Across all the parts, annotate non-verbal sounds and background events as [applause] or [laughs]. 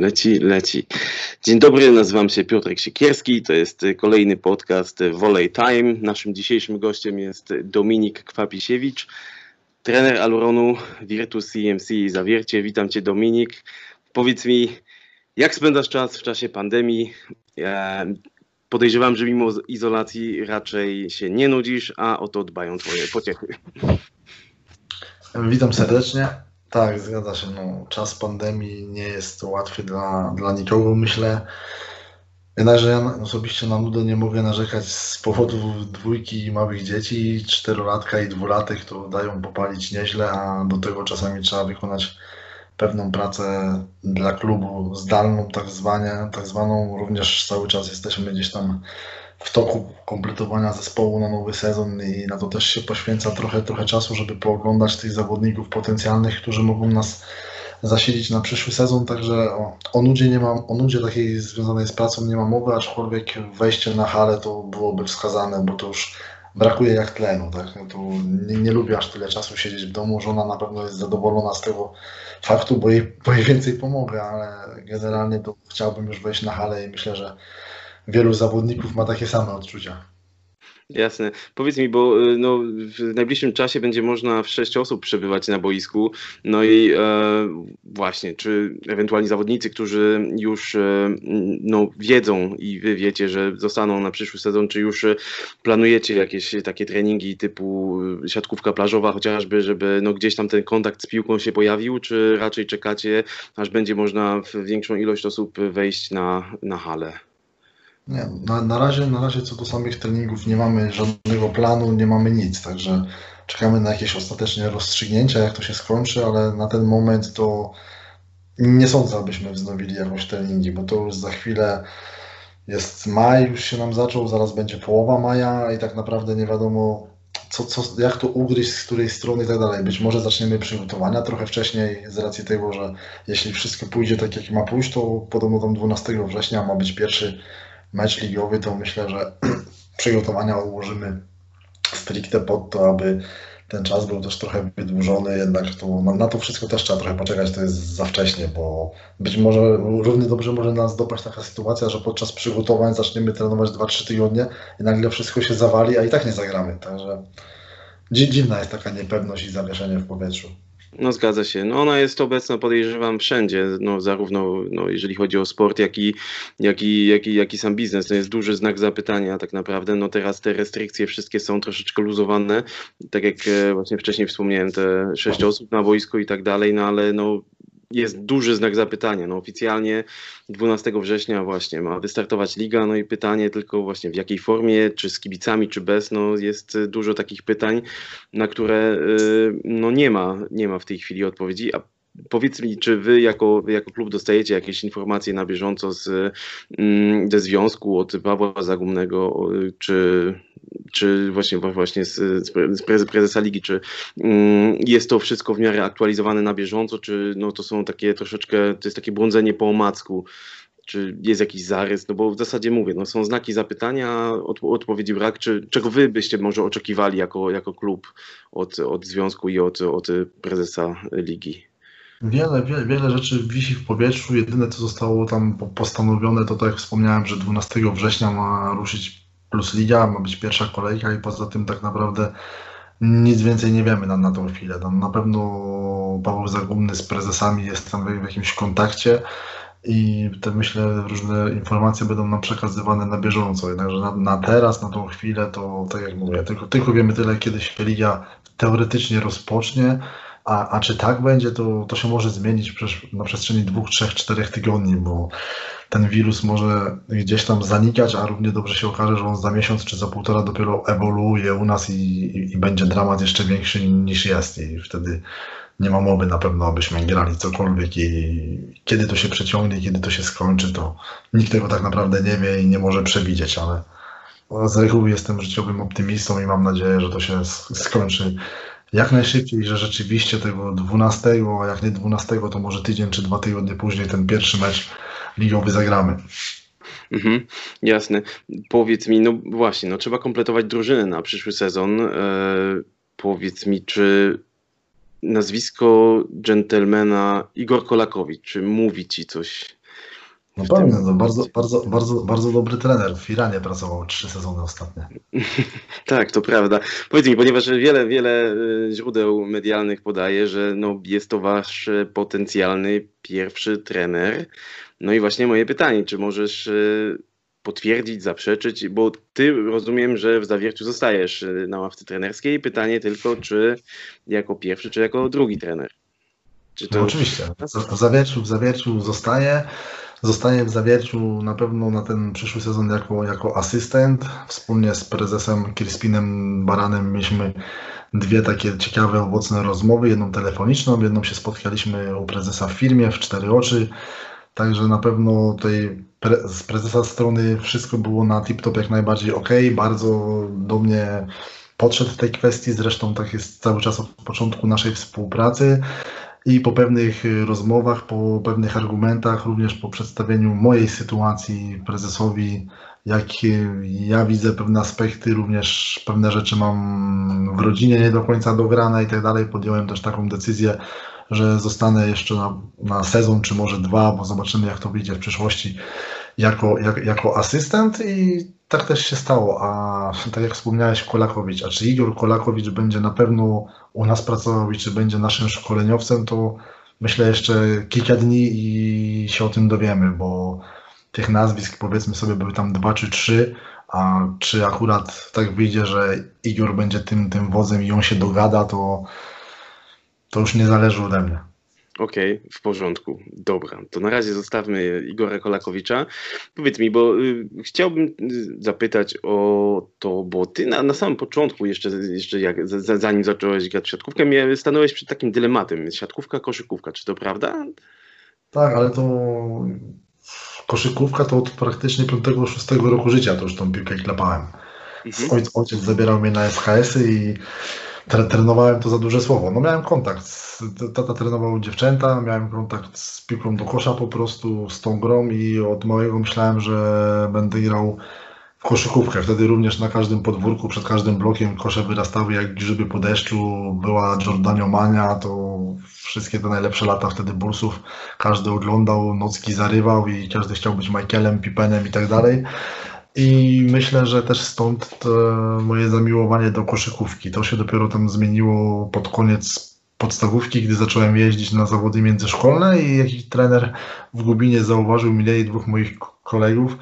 Leci, leci. Dzień dobry, nazywam się Piotrek Siekierski, to jest kolejny podcast Volley Time. Naszym dzisiejszym gościem jest Dominik Kwapisiewicz, trener Aluronu Virtus CMC Zawiercie. Witam Cię Dominik. Powiedz mi, jak spędzasz czas w czasie pandemii? Ja podejrzewam, że mimo izolacji raczej się nie nudzisz, a o to dbają Twoje pociechy. Witam serdecznie. Tak, zgadza się. No, czas pandemii nie jest łatwy dla, dla nikogo, myślę. Jednakże ja osobiście na nudę nie mogę narzekać z powodu dwójki małych dzieci, czterolatka i dwulatek, to dają popalić nieźle, a do tego czasami trzeba wykonać pewną pracę dla klubu zdalną, tak, zwanie, tak zwaną. Również cały czas jesteśmy gdzieś tam w toku kompletowania zespołu na nowy sezon i na to też się poświęca trochę, trochę czasu, żeby pooglądać tych zawodników potencjalnych, którzy mogą nas zasiedzieć na przyszły sezon, także o, o, nudzie nie mam, o nudzie takiej związanej z pracą nie ma mowy, aczkolwiek wejście na halę to byłoby wskazane, bo to już brakuje jak tlenu, tak? No to nie, nie lubię aż tyle czasu siedzieć w domu, żona na pewno jest zadowolona z tego faktu, bo jej, bo jej więcej pomogę, ale generalnie to chciałbym już wejść na halę i myślę, że wielu zawodników ma takie same odczucia. Jasne. Powiedz mi, bo y, no, w najbliższym czasie będzie można w sześć osób przebywać na boisku. No i e, właśnie, czy ewentualni zawodnicy, którzy już e, no, wiedzą i wy wiecie, że zostaną na przyszły sezon, czy już planujecie jakieś takie treningi typu siatkówka plażowa chociażby, żeby no, gdzieś tam ten kontakt z piłką się pojawił, czy raczej czekacie, aż będzie można w większą ilość osób wejść na, na halę? Nie, na, na, razie, na razie co do samych treningów nie mamy żadnego planu, nie mamy nic, także czekamy na jakieś ostateczne rozstrzygnięcia, jak to się skończy, ale na ten moment to nie sądzę, abyśmy wznowili jakąś treningi, bo to już za chwilę jest maj, już się nam zaczął, zaraz będzie połowa maja i tak naprawdę nie wiadomo, co, co, jak to ugryźć, z której strony i tak dalej. Być może zaczniemy przygotowania trochę wcześniej, z racji tego, że jeśli wszystko pójdzie tak, jak ma pójść, to podobno tam 12 września ma być pierwszy mecz ligowy, to myślę, że [clears throat] przygotowania ułożymy stricte pod to, aby ten czas był też trochę wydłużony, jednak to, na, na, to wszystko też trzeba trochę poczekać, to jest za wcześnie, bo być może równie dobrze może nas dopaść taka sytuacja, że podczas przygotowań zaczniemy trenować 2-3 tygodnie i nagle wszystko się zawali, a i tak nie zagramy, także dziwna jest taka niepewność i zawieszenie w powietrzu. No zgadza się. No ona jest obecna, podejrzewam, wszędzie, no zarówno no, jeżeli chodzi o sport, jak i, jak, i, jak, i, jak i sam biznes. To jest duży znak zapytania tak naprawdę. No teraz te restrykcje wszystkie są troszeczkę luzowane. Tak jak e, właśnie wcześniej wspomniałem, te sześć osób na wojsku i tak dalej, no ale no jest duży znak zapytania. No oficjalnie 12 września właśnie ma wystartować liga, no i pytanie tylko właśnie w jakiej formie, czy z kibicami, czy bez, no jest dużo takich pytań, na które y, no nie ma, nie ma w tej chwili odpowiedzi, a Powiedz mi, czy wy jako, jako klub dostajecie jakieś informacje na bieżąco z, mm, ze związku od Pawła Zagumnego, czy, czy właśnie, właśnie z, z prezesa ligi, czy mm, jest to wszystko w miarę aktualizowane na bieżąco, czy no to są takie troszeczkę, to jest takie błądzenie po omacku, czy jest jakiś zarys, no bo w zasadzie mówię, no są znaki zapytania, od, odpowiedzi brak, czy czego wy byście może oczekiwali jako, jako klub od, od związku i od, od prezesa ligi? Wiele, wiele, wiele rzeczy wisi w powietrzu. Jedyne, co zostało tam postanowione, to tak jak wspomniałem, że 12 września ma ruszyć Plus Liga, ma być pierwsza kolejka i poza tym tak naprawdę nic więcej nie wiemy na, na tą chwilę. Tam na pewno Paweł Zagumny z prezesami jest tam w, w jakimś kontakcie i te myślę różne informacje będą nam przekazywane na bieżąco. Jednakże na, na teraz, na tą chwilę, to tak jak mówię, tylko, tylko wiemy tyle, kiedy się liga teoretycznie rozpocznie a, a czy tak będzie, to, to się może zmienić na przestrzeni dwóch, trzech, czterech tygodni, bo ten wirus może gdzieś tam zanikać, a równie dobrze się okaże, że on za miesiąc czy za półtora dopiero ewoluuje u nas i, i, i będzie dramat jeszcze większy niż jest. I wtedy nie ma mowy na pewno, abyśmy grali cokolwiek i kiedy to się przeciągnie, kiedy to się skończy, to nikt tego tak naprawdę nie wie i nie może przewidzieć, ale z reguły jestem życiowym optymistą i mam nadzieję, że to się skończy jak najszybciej, że rzeczywiście tego 12, a jak nie 12, to może tydzień czy dwa tygodnie później ten pierwszy mecz ligowy zagramy. Mhm, jasne. Powiedz mi, no właśnie, no trzeba kompletować drużynę na przyszły sezon. E, powiedz mi, czy nazwisko dżentelmena Igor Kolakowicz, czy mówi ci coś? No pewnie, no bardzo, bardzo, bardzo, bardzo dobry trener. W Iranie pracował trzy sezony ostatnie. [laughs] tak, to prawda. Powiedz mi, ponieważ wiele, wiele y, źródeł medialnych podaje, że no, jest to wasz potencjalny pierwszy trener. No i właśnie moje pytanie, czy możesz y, potwierdzić, zaprzeczyć, bo ty rozumiem, że w Zawierciu zostajesz y, na ławce trenerskiej. Pytanie tylko, czy jako pierwszy, czy jako drugi trener? Czy to... No oczywiście. W Zawierciu, w Zawierciu zostaję. Zostaję w Zawierciu na pewno na ten przyszły sezon jako, jako asystent. Wspólnie z prezesem Kirspinem Baranem mieliśmy dwie takie ciekawe, owocne rozmowy. Jedną telefoniczną, jedną się spotkaliśmy u prezesa w firmie w cztery oczy. Także na pewno tutaj pre, z prezesa strony wszystko było na tip-top jak najbardziej ok. Bardzo do mnie podszedł w tej kwestii. Zresztą tak jest cały czas od początku naszej współpracy. I po pewnych rozmowach, po pewnych argumentach, również po przedstawieniu mojej sytuacji prezesowi, jak ja widzę pewne aspekty, również pewne rzeczy mam w rodzinie nie do końca dograne i tak dalej, podjąłem też taką decyzję, że zostanę jeszcze na, na sezon, czy może dwa, bo zobaczymy, jak to wyjdzie w przyszłości, jako, jak, jako asystent i tak też się stało. A tak jak wspomniałeś, Kolakowicz, a czy Igor Kolakowicz będzie na pewno u nas pracował i czy będzie naszym szkoleniowcem, to myślę jeszcze kilka dni i się o tym dowiemy, bo tych nazwisk powiedzmy sobie były tam dwa czy trzy, a czy akurat tak wyjdzie, że Igor będzie tym, tym wodzem i on się dogada, to to już nie zależy ode mnie. Okej, okay, w porządku. Dobra, to na razie zostawmy Igora Kolakowicza. Powiedz mi, bo y, chciałbym y, zapytać o to, bo ty na, na samym początku, jeszcze, jeszcze jak, zanim zacząłeś grać w siatkówkę, stanąłeś przed takim dylematem. Siatkówka, koszykówka, czy to prawda? Tak, ale to koszykówka to od praktycznie 5-6 roku życia to już tą piłkę klepałem. Mhm. Ojciec, ojciec zabierał mnie na SHS-y i trenowałem to za duże słowo. No miałem kontakt. Tata trenował dziewczęta, miałem kontakt z piłką do kosza po prostu, z tą grą i od małego myślałem, że będę grał w koszykówkę. Wtedy również na każdym podwórku, przed każdym blokiem kosze wyrastały jak grzyby po deszczu. Była Jordanio Mania, to wszystkie te najlepsze lata wtedy Bullsów. Każdy oglądał, nocki zarywał i każdy chciał być Michaelem, Pippenem i tak dalej. I myślę, że też stąd moje zamiłowanie do koszykówki. To się dopiero tam zmieniło pod koniec podstawówki, gdy zacząłem jeździć na zawody międzyszkolne i jakiś trener w Gubinie zauważył mnie i dwóch moich kolegów.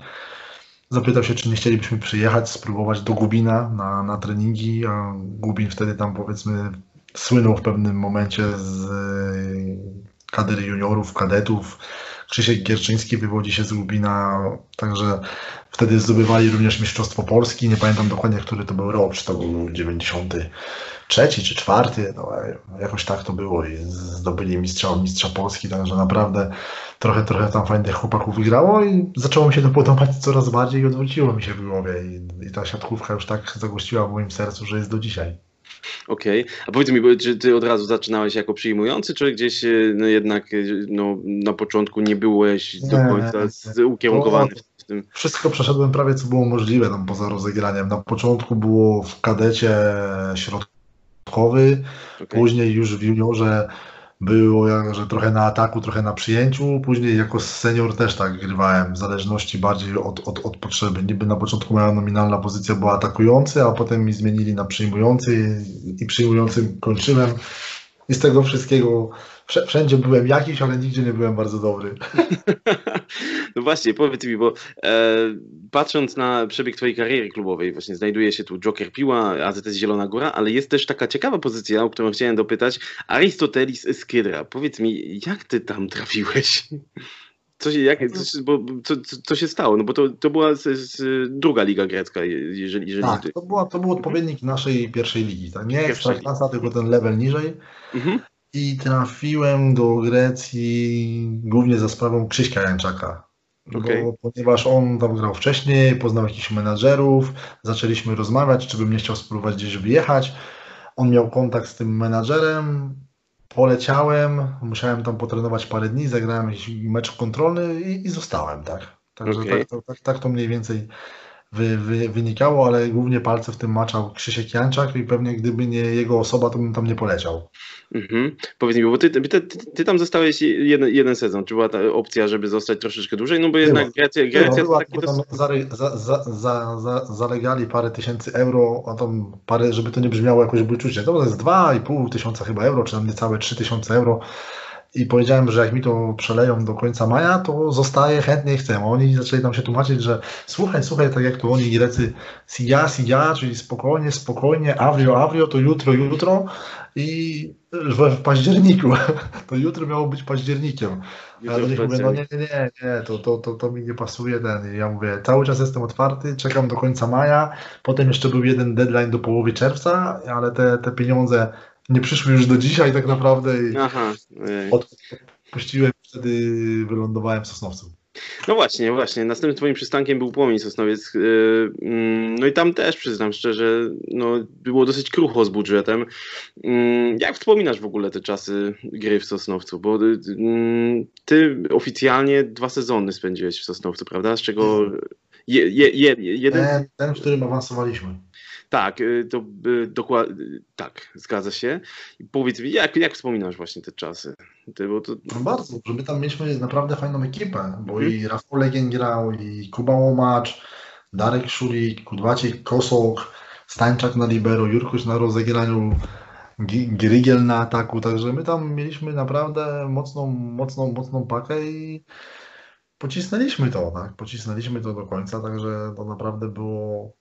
Zapytał się, czy nie chcielibyśmy przyjechać, spróbować do Gubina na, na treningi, a Gubin wtedy tam powiedzmy słynął w pewnym momencie z kadry juniorów, kadetów. Krzysiek Gierczyński wywodzi się z Lubina, także wtedy zdobywali również Mistrzostwo Polski. Nie pamiętam dokładnie, który to był rok, czy to był 93 czy 4, no, jakoś tak to było i zdobyli mistrza, mistrza Polski, także naprawdę trochę, trochę tam fajnych chłopaków wygrało i zaczęło mi się to podobać coraz bardziej i odwróciło mi się w głowie i, i ta siatkówka już tak zagościła w moim sercu, że jest do dzisiaj. Okej. Okay. A powiedz mi, czy ty od razu zaczynałeś jako przyjmujący, czy gdzieś e, no jednak e, no, na początku nie byłeś do końca nie, ukierunkowany w tym? Wszystko przeszedłem prawie co było możliwe tam poza rozegraniem. Na początku było w kadecie środkowy, okay. później już w juniorze było, że trochę na ataku, trochę na przyjęciu. Później jako senior też tak grywałem, w zależności bardziej od, od, od potrzeby. Niby na początku moja nominalna pozycja była atakujący, a potem mi zmienili na przyjmujący i przyjmującym kończyłem. I z tego wszystkiego wszędzie byłem jakiś, ale nigdzie nie byłem bardzo dobry. [laughs] No właśnie, powiedz mi, bo e, patrząc na przebieg Twojej kariery klubowej, właśnie znajduje się tu Joker Piła, AZS Zielona Góra, ale jest też taka ciekawa pozycja, o którą chciałem dopytać, Aristotelis Skydra. Powiedz mi, jak Ty tam trafiłeś? [laughs] Co się, jak, co, bo, co, co się stało? No bo to, to była z, z druga liga grecka, jeżeli, jeżeli Tak, to, była, to był odpowiednik naszej pierwszej ligi. Tak? Nie Ekstraklasa, tylko ten level niżej. Mhm. I trafiłem do Grecji głównie za sprawą Krzyśka Janczaka. Okay. Bo, ponieważ on tam grał wcześniej, poznał jakichś menadżerów, zaczęliśmy rozmawiać, czy bym nie chciał spróbować gdzieś wyjechać. On miał kontakt z tym menadżerem, poleciałem, musiałem tam potrenować parę dni, zagrałem jakiś mecz kontrolny i, i zostałem, tak. Także okay. tak, tak, tak, to mniej więcej wy, wy, wynikało, ale głównie palce w tym maczał Krzysiek Janczak i pewnie gdyby nie jego osoba, to bym tam nie poleciał. Mhm. Powiedz mi, bo ty, ty, ty, tam zostałeś jeden, jeden sezon. Czy była ta opcja, żeby zostać troszeczkę dłużej? No bo jednak Grecja, Grecja była, to taki była, dos- za, za, za, za, zalegali parę tysięcy euro, a tam parę, żeby to nie brzmiało jakoś buczucie. To jest 2,5 tysiąca chyba euro, czy tam niecałe 3 tysiące euro. I powiedziałem, że jak mi to przeleją do końca maja, to zostaję, chętnie chcę. A oni zaczęli nam się tłumaczyć, że słuchaj, słuchaj, tak jak to oni Grecy, si ja, si ja, czyli spokojnie, spokojnie, avrio, avrio, to jutro, jutro i w, w październiku. [laughs] To jutro miało być październikiem. Ja nich mówię, no nie, nie, nie, nie to, to, to, to mi nie pasuje ten. I ja mówię, cały czas jestem otwarty, czekam do końca maja. Potem jeszcze był jeden deadline do połowy czerwca, ale te, te pieniądze nie przyszły już do dzisiaj tak naprawdę i Aha. odpuściłem, wtedy wylądowałem w Sosnowcu. No właśnie, właśnie. Następnym twoim przystankiem był Płomień Sosnowiec. Yy, mm, No i tam też przyznam szczerze, no, było dosyć krucho z budżetem. Yy, Jak wspominasz w ogóle te czasy gry w Sosnowcu? Bo yy, ty oficjalnie dwa sezony spędziłeś w Sosnowcu, prawda? Z czego je, je, je, jeden. Ten, ten, w którym awansowaliśmy. Tak, y, to dokładnie. Tak, zgadza się. Powiedz mi, jak, jak wspominasz właśnie te czasy? Ty, bo to, No bardzo, że my tam mieliśmy naprawdę fajną ekipę, bo Mhm. i Rafał Legien grał, i Kuba Łomacz, Darek Szulik, Kudłacik Kosok, Stańczak na libero, Jurkuś na rozegraniu, Gi- Grygiel na ataku, także my tam mieliśmy naprawdę mocną, mocną, mocną pakę i pocisnęliśmy to, tak, pocisnęliśmy to do końca, także to naprawdę było,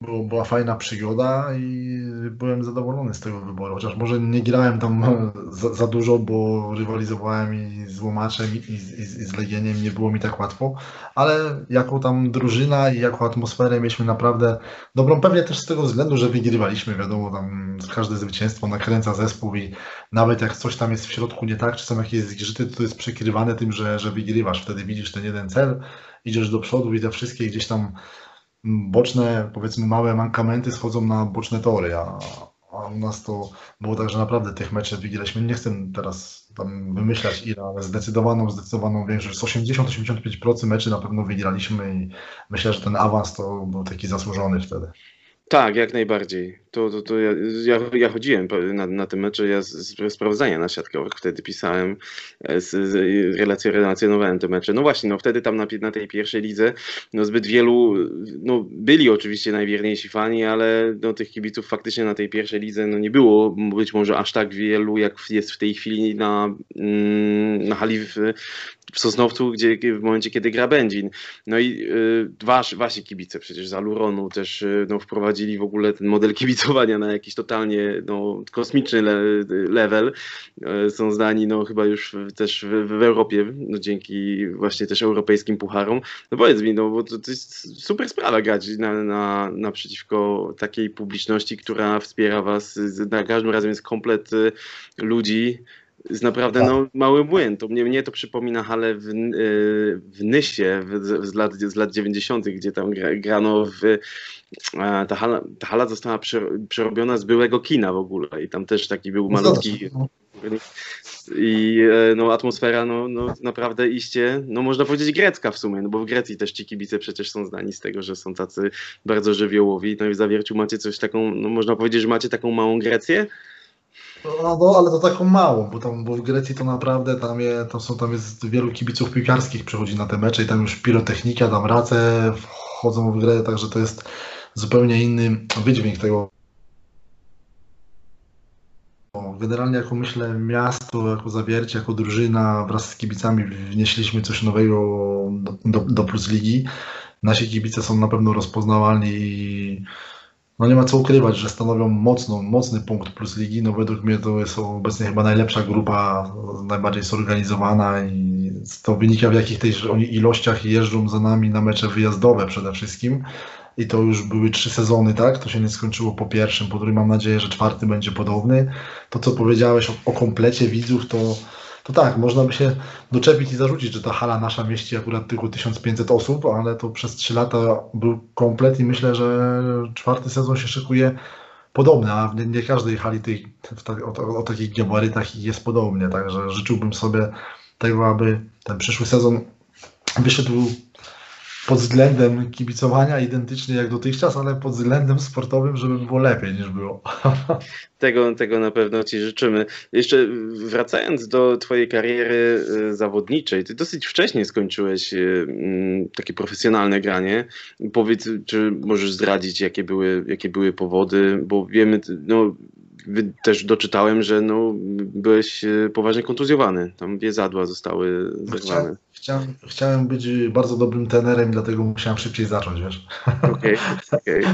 było, była fajna przygoda i byłem zadowolony z tego wyboru, chociaż może nie grałem tam za, za dużo, bo rywalizowałem i z Łomaczem i, i, i z Legieniem, nie było mi tak łatwo, ale jako tam drużyna i jako atmosferę mieliśmy naprawdę dobrą, pewnie też z tego względu, że wygrywaliśmy, wiadomo, tam każde zwycięstwo nakręca zespół i nawet jak coś tam jest w środku nie tak, czy są jakieś zgrzyty, to jest przekrywane tym, że, że wygrywasz, wtedy widzisz ten jeden cel, idziesz do przodu i te wszystkie gdzieś tam boczne, powiedzmy małe mankamenty schodzą na boczne tory, a, a u nas to było tak, że naprawdę tych meczów wygraliśmy. Nie chcę teraz tam wymyślać ile, ale zdecydowaną, zdecydowaną większość, z 80-85% meczy na pewno wygraliśmy i myślę, że ten awans to był taki zasłużony wtedy. Tak, jak najbardziej. To, to, to ja, ja, ja chodziłem na, na te mecze, ja z, z sprawozdania na siatkowych wtedy pisałem, e, z, z, relacje, relacjonowałem te mecze. No właśnie, no wtedy tam na, na tej pierwszej lidze no zbyt wielu, no byli oczywiście najwierniejsi fani, ale no tych kibiców faktycznie na tej pierwszej lidze no nie było być może aż tak wielu, jak jest w tej chwili na, mm, na hali w, w Sosnowcu, gdzie w momencie, kiedy gra Będzin. No i y, wasz, wasi kibice przecież z Aluronu też y, no, wprowadzili w ogóle ten model kibicowania na jakiś totalnie no, kosmiczny le, level. Y, są znani no, chyba już w, też w, w Europie, no, dzięki właśnie też europejskim pucharom. No powiedz mi, no bo to, to jest super sprawa grać na, na, naprzeciwko takiej publiczności, która wspiera was. Z- Na każdym razem jest komplet y, ludzi, jest naprawdę Tak. no, mały błęd. To mnie, mnie to przypomina halę w, y, w Nysie w, z, lat, z lat 90., gdzie tam gra, grano w. Ta hala, ta hala została prze- przerobiona z byłego kina w ogóle i tam też taki był malutki No, i e, no, atmosfera no, no, naprawdę iście, no można powiedzieć grecka w sumie, no bo w Grecji też ci kibice przecież są znani z tego, że są tacy bardzo żywiołowi. No i w Zawierciu macie coś taką, no można powiedzieć, że macie taką małą Grecję? No, no, ale to taką małą, bo tam bo w Grecji to naprawdę tam, je, tam są tam jest wielu kibiców piłkarskich przychodzi na te mecze i tam już pirotechnika, tam race wchodzą w grę, także to jest zupełnie inny wydźwięk tego. Generalnie jako myślę miasto, jako zawiercie, jako drużyna wraz z kibicami wnieśliśmy coś nowego do, do, do Plus Ligi. Nasi kibice są na pewno rozpoznawalni i no nie ma co ukrywać, że stanowią mocną, mocny punkt plus ligi. No według mnie to jest obecnie chyba najlepsza grupa, najbardziej zorganizowana i to wynika w jakich też ilościach jeżdżą za nami na mecze wyjazdowe przede wszystkim. I to już były trzy sezony, tak? To się nie skończyło po pierwszym, po drugim mam nadzieję, że czwarty będzie podobny. To co powiedziałeś o, o komplecie widzów, to, to tak, można by się doczepić i zarzucić, że ta hala nasza mieści akurat tylko 1500 osób, ale to przez 3 lata był komplet i myślę, że czwarty sezon się szykuje podobny, a nie, nie każdej hali tej, o, o takich gabarytach jest podobnie, także życzyłbym sobie tego, aby ten przyszły sezon wyszedł pod względem kibicowania identycznie jak dotychczas, ale pod względem sportowym, żeby było lepiej niż było. [laughs] Tego, tego na pewno Ci życzymy. Jeszcze wracając do Twojej kariery y, zawodniczej, Ty dosyć wcześnie skończyłeś mm, takie profesjonalne granie. Powiedz, czy możesz zdradzić, jakie były, jakie były powody, bo wiemy, no, też doczytałem, że no, byłeś e, poważnie kontuzjowany. Tam dwie zadła zostały zerwane. Chciałem, chciałem, być bardzo dobrym tenerem, dlatego musiałem szybciej zacząć, wiesz. Okej, okej. [laughs]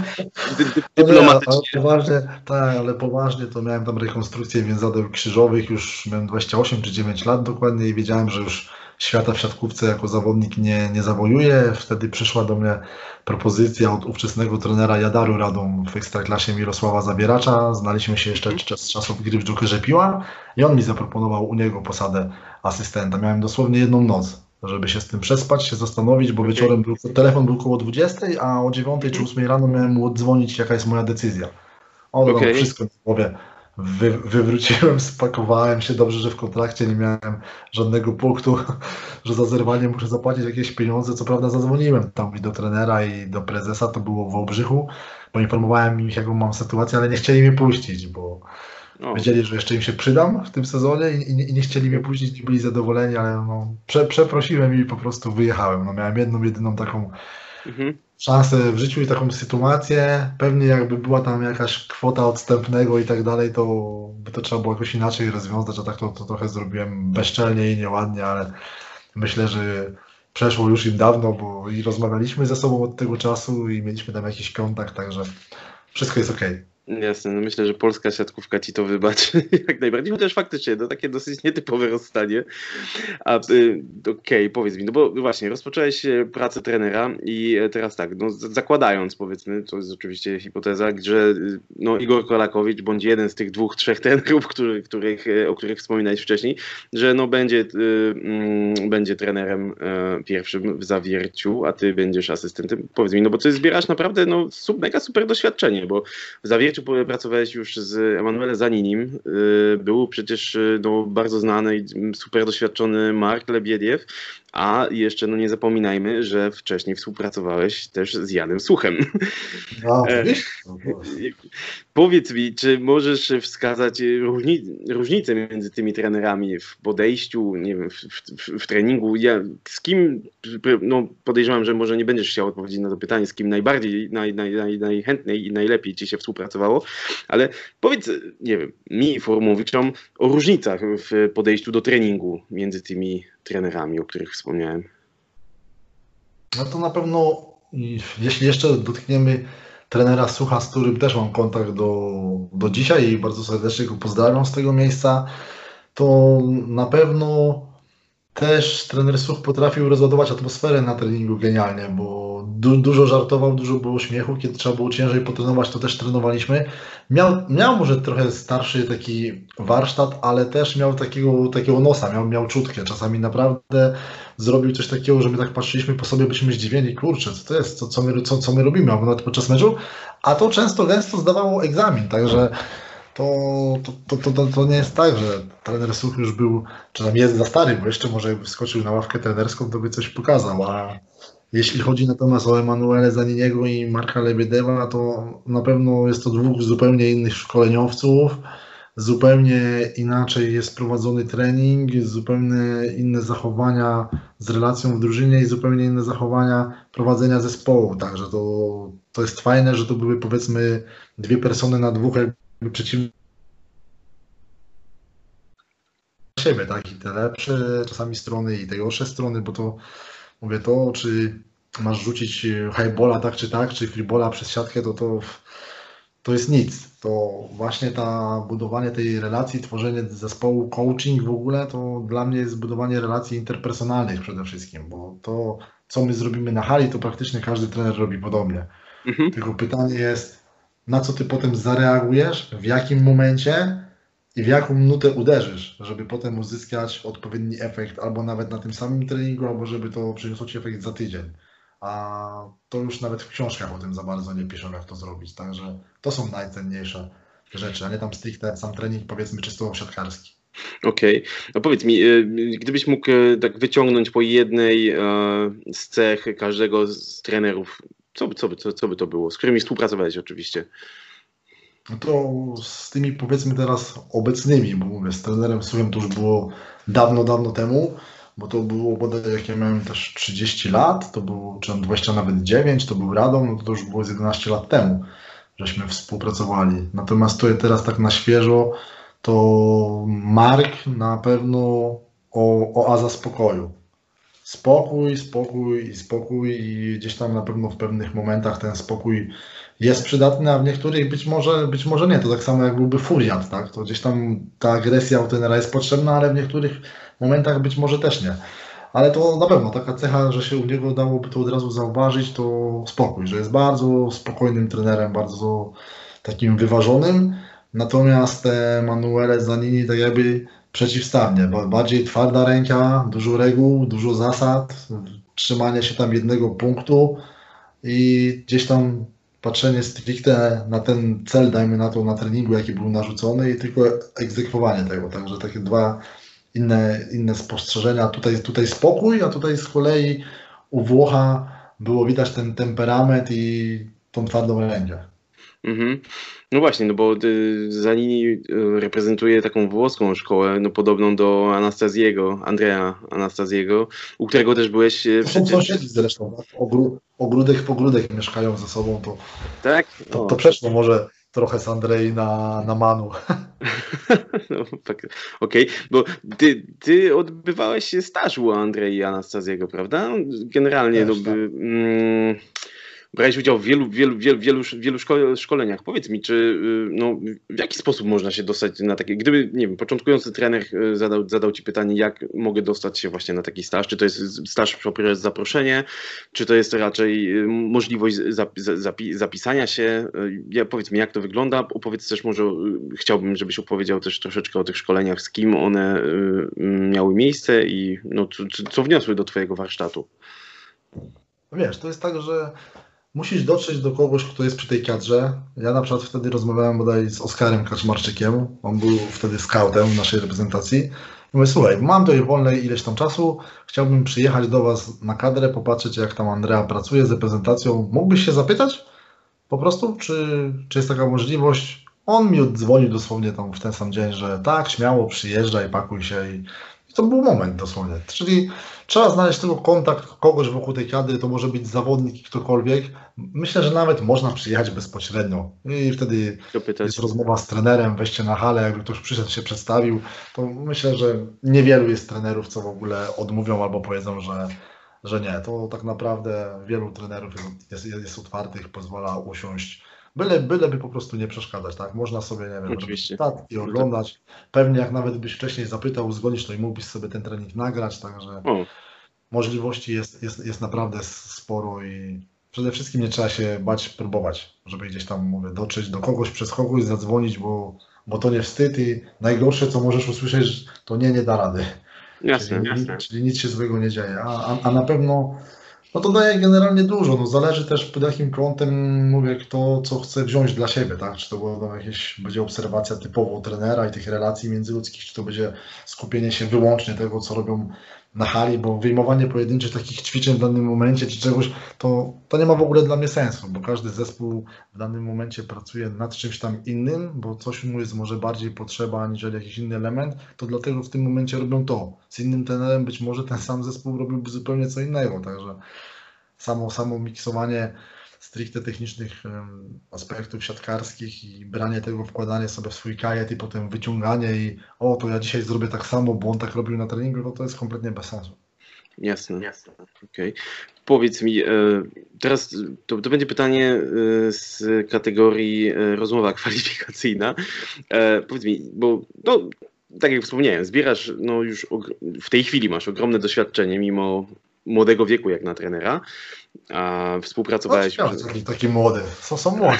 Okay. Dyplomatycznie. poważnie, tak, ale poważnie to miałem tam rekonstrukcję więzadeł krzyżowych, już miałem 28 czy 9 lat dokładnie i wiedziałem, że już świata w siatkówce jako zawodnik nie, nie zawojuje. Wtedy przyszła do mnie propozycja od ówczesnego trenera Jadaru Radą w Ekstraklasie Mirosława Zabieracza. Znaliśmy się jeszcze z czasów gry w Jokerze Piła i on mi zaproponował u niego posadę asystenta. Miałem dosłownie jedną noc, żeby się z tym przespać, się zastanowić, bo wieczorem był, telefon był około 20, a o 9 czy 8 rano miałem mu odzwonić, jaka jest moja decyzja. On okay. wszystko w głowie wy, wywróciłem, [laughs] spakowałem się. Dobrze, że w kontrakcie nie miałem żadnego punktu, [laughs] że za zerwanie muszę zapłacić jakieś pieniądze. Co prawda zadzwoniłem tam i do trenera i do prezesa, to było w Wałbrzychu. Poinformowałem ich, jaką mam sytuację, ale nie chcieli mnie puścić, bo no. wiedzieli, że jeszcze im się przydam w tym sezonie i, i, i nie chcieli mnie i byli zadowoleni, ale no, prze, przeprosiłem i po prostu wyjechałem. No, miałem jedną, jedyną taką mhm szansę w życiu i taką sytuację. Pewnie jakby była tam jakaś kwota odstępnego i tak dalej, to by to trzeba było jakoś inaczej rozwiązać, a tak to, to trochę zrobiłem bezczelnie i nieładnie, ale myślę, że przeszło już im dawno, bo i rozmawialiśmy ze sobą od tego czasu i mieliśmy tam jakiś kontakt, także wszystko jest ok. Jasne, no myślę, że polska siatkówka ci to wybaczy [laughs] jak najbardziej, chociaż faktycznie to takie dosyć nietypowe rozstanie. A y, okej, okay, powiedz mi, no bo właśnie rozpocząłeś e, pracę trenera i e, teraz tak, no zakładając powiedzmy, to jest oczywiście hipoteza, że y, no Igor Kolakowicz bądź jeden z tych dwóch, trzech trenerów, który, których, e, o których wspominałeś wcześniej, że no będzie, y, mm, będzie trenerem y, pierwszym w zawierciu, a ty będziesz asystentem. Powiedz mi, no bo ty zbierasz naprawdę no, mega super doświadczenie, bo w zawierciu Świecie pracowałeś już z Emanuelem Zaninim. Y, był przecież y, no, bardzo znany i super doświadczony Mark Lebiediew, a jeszcze no nie zapominajmy, że wcześniej współpracowałeś też z Janem Suchem. No, e, Powiedz mi, czy możesz wskazać różni różnicę między tymi trenerami w podejściu, nie wiem, w, w, w treningu? Ja, z kim, no podejrzewam, że może nie będziesz chciał odpowiedzieć na to pytanie, z kim najbardziej, naj, naj, naj, najchętniej i najlepiej ci się współpracowało, ale powiedz, nie wiem, mi, formułowiczom, o różnicach w podejściu do treningu między tymi trenerami, o których wspomniałem. No to na pewno, jeśli jeszcze dotkniemy trenera Sucha, z którym też mam kontakt do, do dzisiaj i bardzo serdecznie go pozdrawiam z tego miejsca, to na pewno też trener Such potrafił rozładować atmosferę na treningu genialnie, bo du dużo żartował, dużo było śmiechu, kiedy trzeba było ciężej potrenować, to też trenowaliśmy. Miał, miał może trochę starszy taki warsztat, ale też miał takiego, takiego nosa, miał, miał czutkę. Czasami naprawdę zrobił coś takiego, że my tak patrzyliśmy po sobie, byliśmy zdziwieni, kurczę, co to jest, co, co, my, co, co my robimy, albo nawet podczas meczu, a to często gęsto zdawało egzamin, także to, to, to, to, to nie jest tak, że trener Such już był, czy tam jest za stary, bo jeszcze może wskoczył na ławkę trenerską, to by coś pokazał, a jeśli chodzi natomiast o Emanuele Zaniniego i Marka Lebiedewa, to na pewno jest to dwóch zupełnie innych szkoleniowców, zupełnie inaczej jest prowadzony trening, zupełnie inne zachowania z relacją w drużynie i zupełnie inne zachowania prowadzenia zespołu. Także to, to jest fajne, że to były powiedzmy dwie persony na dwóch przeciwnych siebie, tak? I te lepsze czasami strony i te gorsze strony, bo to mówię to, czy masz rzucić highbola tak czy tak, czy freebola przez siatkę, to to, to jest nic. To właśnie ta budowanie tej relacji, tworzenie zespołu, coaching w ogóle, to dla mnie jest budowanie relacji interpersonalnych przede wszystkim, bo to, co my zrobimy na hali, to praktycznie każdy trener robi podobnie. Mhm. Tylko pytanie jest, na co ty potem zareagujesz, w jakim momencie i w jaką minutę uderzysz, żeby potem uzyskać odpowiedni efekt, albo nawet na tym samym treningu, albo żeby to przyniosło ci efekt za tydzień. A to już nawet w książkach o tym za bardzo nie piszą, jak to zrobić. Także to są najcenniejsze rzeczy, a nie tam stricte sam trening, powiedzmy, czysto siatkarski. Okej. Okay. No powiedz mi, y, gdybyś mógł y, tak wyciągnąć po jednej e, z cech każdego z trenerów, co co, co, co by to było? Z którymi współpracowałeś oczywiście? No to z tymi powiedzmy teraz obecnymi, bo mówię, z trenerem Suchem to już było dawno, dawno temu, bo to było bodaj jak ja miałem też 30 lat, to było, czy 20 nawet 9, to był Radom, no to, to już było z 11 lat temu, żeśmy współpracowali. Natomiast to teraz tak na świeżo, to Mark na pewno o, oaza spokoju. Spokój, spokój i spokój i gdzieś tam na pewno w pewnych momentach ten spokój jest przydatny, a w niektórych być może, być może nie. To tak samo jak byłby furiat, tak? To gdzieś tam ta agresja u tenera jest potrzebna, ale w niektórych momentach być może też nie. Ale to na pewno taka cecha, że się u niego dałoby to od razu zauważyć, to spokój, że jest bardzo spokojnym trenerem, bardzo takim wyważonym. Natomiast Manuele Zanini tak jakby przeciwstawnie, bardziej twarda ręka, dużo reguł, dużo zasad, trzymanie się tam jednego punktu i gdzieś tam patrzenie stricte na ten cel, dajmy na to, na treningu, jaki był narzucony i tylko egzekwowanie tego. Także takie dwa inne, inne spostrzeżenia. Tutaj, tutaj spokój, a tutaj z kolei u Włocha było widać ten temperament i tą twardą rękę. Mhm. No właśnie, no bo y, Zanini y, reprezentuje taką włoską szkołę, no podobną do Anastazjego, Andrea Anastazjego, u którego też byłeś y, przecież... Są sąsiedzi zresztą? Ogru, ogródek w ogródek mieszkają ze sobą, to, tak? to, to przeszło może trochę z Andrei na, na Manu. [laughs] [laughs] no, tak, Okej, okay. bo ty, ty odbywałeś staż u Andrei Anastazjego, prawda? Generalnie Też, no, tak. mm, brałeś udział w wielu, wielu, wielu, wielu, wielu szkoleniach. Powiedz mi, czy y, no, w jaki sposób można się dostać na takie, gdyby, nie wiem, początkujący trener y, zadał, zadał Ci pytanie, jak mogę dostać się właśnie na taki staż, czy to jest staż poprzez zaproszenie, czy to jest raczej y, możliwość zapi zapisania się, ja, powiedz mi, jak to wygląda, opowiedz też może, chciałbym, żebyś opowiedział też troszeczkę o tych szkoleniach, z kim one miały miejsce i no, co, co wniosły do Twojego warsztatu. Wiesz, to jest tak, że musisz dotrzeć do kogoś, kto jest przy tej kadrze. Ja na przykład wtedy rozmawiałem bodaj z Oskarem Kaczmarczykiem, on był wtedy scoutem naszej reprezentacji. Mówię, słuchaj, mam tutaj wolne ileś tam czasu, chciałbym przyjechać do Was na kadrę, popatrzeć jak tam Andrea pracuje z reprezentacją. Mógłbyś się zapytać po prostu, czy, czy jest taka możliwość? On mi odzwonił dosłownie tam w ten sam dzień, że tak, śmiało przyjeżdżaj, pakuj się i to był moment dosłownie. Czyli trzeba znaleźć tylko kontakt kogoś wokół tej kadry, to może być zawodnik, ktokolwiek. Myślę, że nawet można przyjechać bezpośrednio i wtedy jest rozmowa z trenerem, wejście na halę, jakby ktoś przyszedł, się przedstawił, to myślę, że niewielu jest trenerów, co w ogóle odmówią albo powiedzą, że, że nie. To tak naprawdę wielu trenerów jest, jest, jest otwartych, pozwala usiąść Byle, byleby po prostu nie przeszkadzać, tak? Można sobie, nie wiem, Oczywiście. statki oglądać. Pewnie jak nawet byś wcześniej zapytał, uzgodnisz, to i mógłbyś sobie ten trening nagrać, także o. możliwości jest, jest, jest naprawdę sporo i przede wszystkim nie trzeba się bać próbować, żeby gdzieś tam, mówię, dotrzeć do kogoś, przez kogoś zadzwonić, bo, bo to nie wstyd i najgorsze, co możesz usłyszeć, to nie, nie da rady. Jasne, czyli, jasne. czyli nic się złego nie dzieje, a, a, a na pewno no to daje generalnie dużo. No zależy też pod jakim kątem mówię, kto co chce wziąć dla siebie, tak? Czy to będą jakieś, będzie obserwacja typowo trenera i tych relacji międzyludzkich, czy to będzie skupienie się wyłącznie tego, co robią na hali, bo wyjmowanie pojedynczych takich ćwiczeń w danym momencie czy czegoś, to, to nie ma w ogóle dla mnie sensu, bo każdy zespół w danym momencie pracuje nad czymś tam innym, bo coś mu jest może bardziej potrzeba aniżeli jakiś inny element, to dlatego w tym momencie robią to. Z innym trenerem być może ten sam zespół robiłby zupełnie co innego, także samo, samo miksowanie stricte technicznych aspektów siatkarskich i branie tego, wkładanie sobie w swój kajet i potem wyciąganie i o, to ja dzisiaj zrobię tak samo, bo on tak robił na treningu, no to jest kompletnie bez sensu. Jasne, jasne. Okay. Powiedz mi, e, teraz to, to będzie pytanie e, z kategorii e, rozmowa kwalifikacyjna. Powiedz mi, bo no, tak jak wspomniałem, zbierasz, no już w tej chwili masz ogromne doświadczenie, mimo młodego wieku jak na trenera. A współpracowałeś... No, taki, taki młody, są, są młodzi.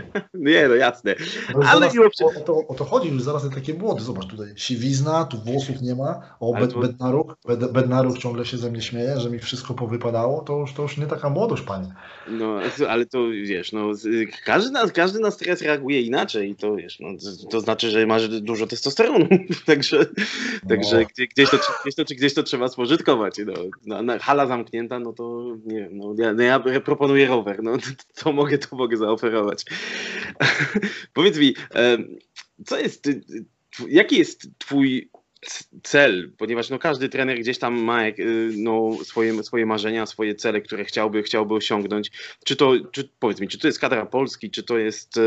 [laughs] Nie, no jasne. No, Ale mimo o, to, o to chodzi, już zaraz takie młody. Zobacz tutaj, siwizna, tu włosów nie ma. O, bed, to... Bednaruk, bed, Bednaruk ciągle się ze mnie śmieje, że mi wszystko powypadało. To już, to już nie taka młodość, panie. No, ale to wiesz, no, każdy, na, każdy na stres reaguje inaczej i to wiesz, no, to znaczy, że masz dużo testosteronu. [laughs] także no. także gdzieś, gdzieś, to, gdzieś, to, gdzieś to trzeba spożytkować. No, no, hala zamknięta, no to nie wiem, no, ja, no, ja proponuję rower, no [laughs] to mogę, to mogę zaoferować. [laughs] Powiedz mi, co jest, jaki jest twój cel, ponieważ no, każdy trener gdzieś tam ma y, no, swoje, swoje marzenia, swoje cele, które chciałby, chciałby osiągnąć. Czy to, czy, powiedz mi, czy to jest kadra Polski, czy to jest, y,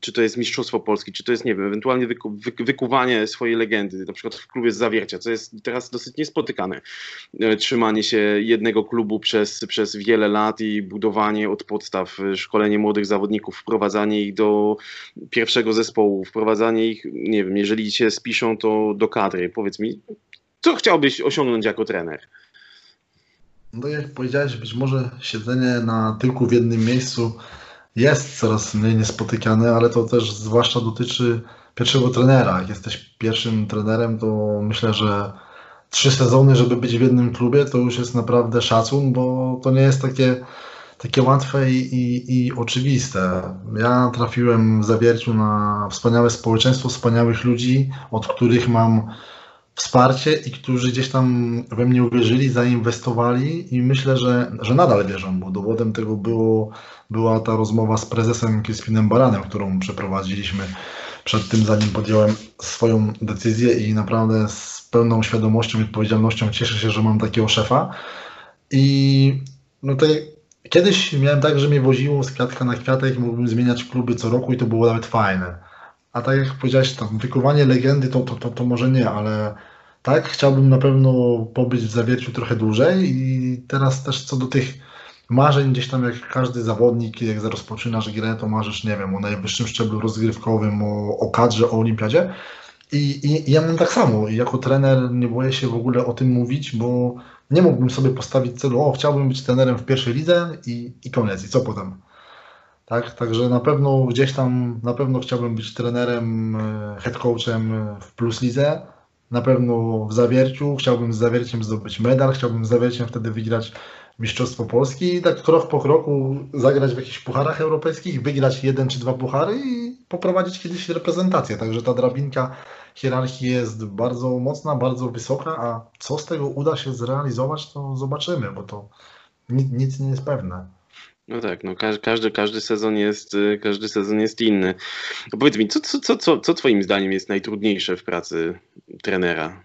czy to jest Mistrzostwo Polski, czy to jest, nie wiem, ewentualnie wyku, wykuwanie swojej legendy, na przykład w klubie z Zawiercia, co jest teraz dosyć niespotykane. Y, trzymanie się jednego klubu przez, przez wiele lat i budowanie od podstaw, szkolenie młodych zawodników, wprowadzanie ich do pierwszego zespołu, wprowadzanie ich, nie wiem, jeżeli się spiszą, to do kadry Powiedz mi, co chciałbyś osiągnąć jako trener? No jak powiedziałeś, być może siedzenie na tyłku w jednym miejscu jest coraz mniej niespotykane, ale to też zwłaszcza dotyczy pierwszego trenera. Jak jesteś pierwszym trenerem, to myślę, że trzy sezony, żeby być w jednym klubie, to już jest naprawdę szacun, bo to nie jest takie, takie łatwe i, i, i oczywiste. Ja trafiłem w Zawierciu na wspaniałe społeczeństwo, wspaniałych ludzi, od których mam wsparcie i którzy gdzieś tam we mnie uwierzyli, zainwestowali i myślę, że, że nadal wierzą, bo dowodem tego było, była ta rozmowa z prezesem Crispinem Baranem, którą przeprowadziliśmy przed tym, zanim podjąłem swoją decyzję i naprawdę z pełną świadomością i odpowiedzialnością cieszę się, że mam takiego szefa. I no to kiedyś miałem tak, że mnie woziło z kwiatka na kwiatek, mógłbym zmieniać kluby co roku i to było nawet fajne a tak jak powiedziałeś, tam wykuwanie legendy to, to, to, to może nie, ale tak, chciałbym na pewno pobyć w zawierciu trochę dłużej i teraz też co do tych marzeń, gdzieś tam jak każdy zawodnik, jak rozpoczynasz grę, to marzysz, nie wiem, o najwyższym szczeblu rozgrywkowym, o, o kadrze, o olimpiadzie. I, i, I ja mam tak samo. I jako trener nie boję się w ogóle o tym mówić, bo nie mógłbym sobie postawić celu, o, chciałbym być trenerem w pierwszej lidze i, i koniec. I co potem? Tak, także na pewno gdzieś tam, na pewno chciałbym być trenerem, e, head coachem w Plus Lidze. Na pewno w Zawierciu, chciałbym z Zawierciem zdobyć medal, chciałbym z Zawierciem wtedy wygrać Mistrzostwo Polski i tak krok po kroku zagrać w jakichś pucharach europejskich, wygrać jeden czy dwa puchary i poprowadzić kiedyś reprezentację. Także ta drabinka hierarchii jest bardzo mocna, bardzo wysoka, a co z tego uda się zrealizować, to zobaczymy, bo to nic, nic nie jest pewne. No tak, no każdy, każdy sezon jest, y, każdy sezon jest inny. No powiedz mi, co, co, co, co, twoim zdaniem jest najtrudniejsze w pracy trenera?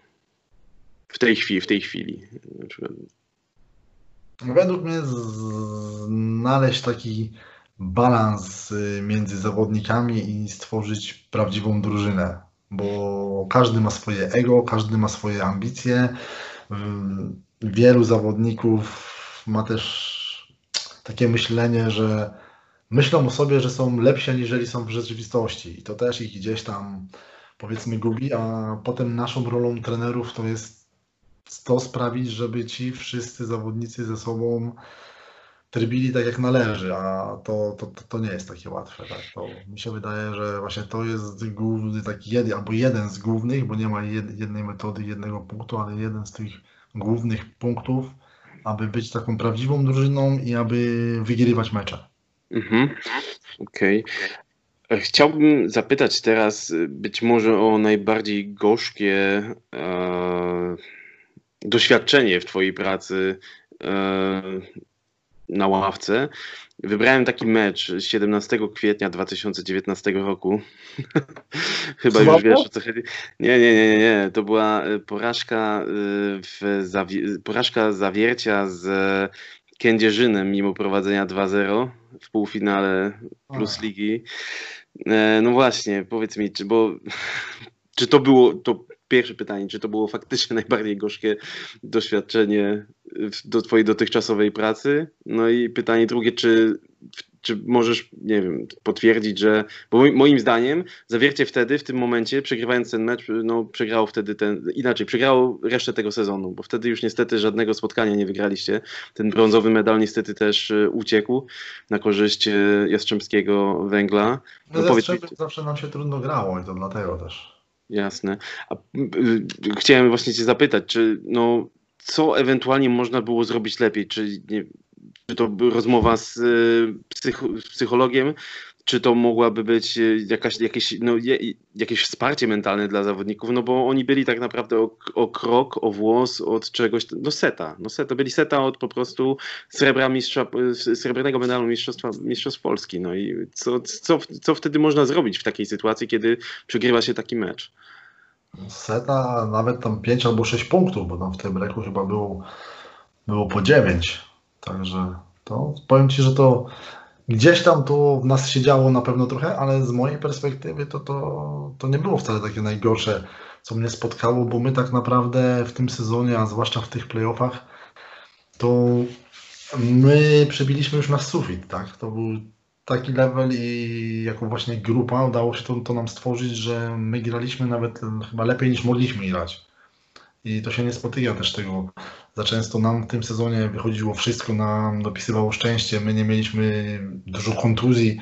W tej chwili, w tej chwili. Według mnie znaleźć taki balans y, między zawodnikami i stworzyć prawdziwą drużynę, bo każdy ma swoje ego, każdy ma swoje ambicje. Wielu zawodników ma też takie myślenie, że myślą o sobie, że są lepsi aniżeli są w rzeczywistości i to też ich gdzieś tam powiedzmy gubi, a potem naszą rolą trenerów to jest to sprawić, żeby ci wszyscy zawodnicy ze sobą trybili tak jak należy, a to, to, to, to nie jest takie łatwe. Tak? To mi się wydaje, że właśnie to jest główny taki jeden, albo jeden z głównych, bo nie ma jednej metody, jednego punktu, ale jeden z tych głównych punktów, aby być taką prawdziwą drużyną i aby wygrywać mecze. Mhm. Okej. Okay. Chciałbym zapytać teraz być może o najbardziej gorzkie e, doświadczenie w Twojej pracy e, na ławce. Wybrałem taki mecz 17 kwietnia 2019 roku. [laughs] Chyba już wiesz o co chodzi. Nie, nie, nie, nie. To była e, porażka, e, w zawi- porażka zawiercia z Kędzierzynem mimo prowadzenia 2-0 w półfinale Plus Ligi. E, no właśnie, powiedz mi, czy, bo, [laughs] czy to było, to pierwsze pytanie, czy to było faktycznie [laughs] najbardziej gorzkie doświadczenie do Twojej dotychczasowej pracy? No i pytanie drugie, czy czy możesz, nie wiem, potwierdzić, że, bo moim zdaniem Zawiercie wtedy, w tym momencie, przegrywając ten mecz, no przegrało wtedy ten, inaczej, przegrało resztę tego sezonu, bo wtedy już niestety żadnego spotkania nie wygraliście. Ten brązowy medal niestety też e, uciekł na korzyść e, Jastrzębskiego Węgla. No, no powiedz, zawsze nam się trudno grało i to dlatego też. Jasne. A, y, chciałem właśnie cię zapytać, czy no, co ewentualnie można było zrobić lepiej? Czy, nie, czy to rozmowa z, y, psych, z psychologiem, czy to mogłaby być y, jakaś, jakieś, no, jakieś wsparcie mentalne dla zawodników, no bo oni byli tak naprawdę o, o krok, o włos od czegoś, no seta, no seta, byli seta od po prostu srebra mistrza, srebrnego medalu mistrzostwa, mistrzostw Polski, no i co, co, co wtedy można zrobić w takiej sytuacji, kiedy przegrywa się taki mecz? Seta nawet tam 5 albo 6 punktów, bo tam w tym breku chyba było, było po 9. Także to powiem Ci, że to gdzieś tam to w nas się działo na pewno trochę, ale z mojej perspektywy to, to, to nie było wcale takie najgorsze, co mnie spotkało, bo my tak naprawdę w tym sezonie, a zwłaszcza w tych playoffach, to my przebiliśmy już na sufit, tak? To był taki level i jako właśnie grupa udało się to, to nam stworzyć, że my graliśmy nawet chyba lepiej niż mogliśmy grać. I to się nie spotyka też tego za często. Nam w tym sezonie wychodziło wszystko, nam dopisywało szczęście, my nie mieliśmy dużo kontuzji,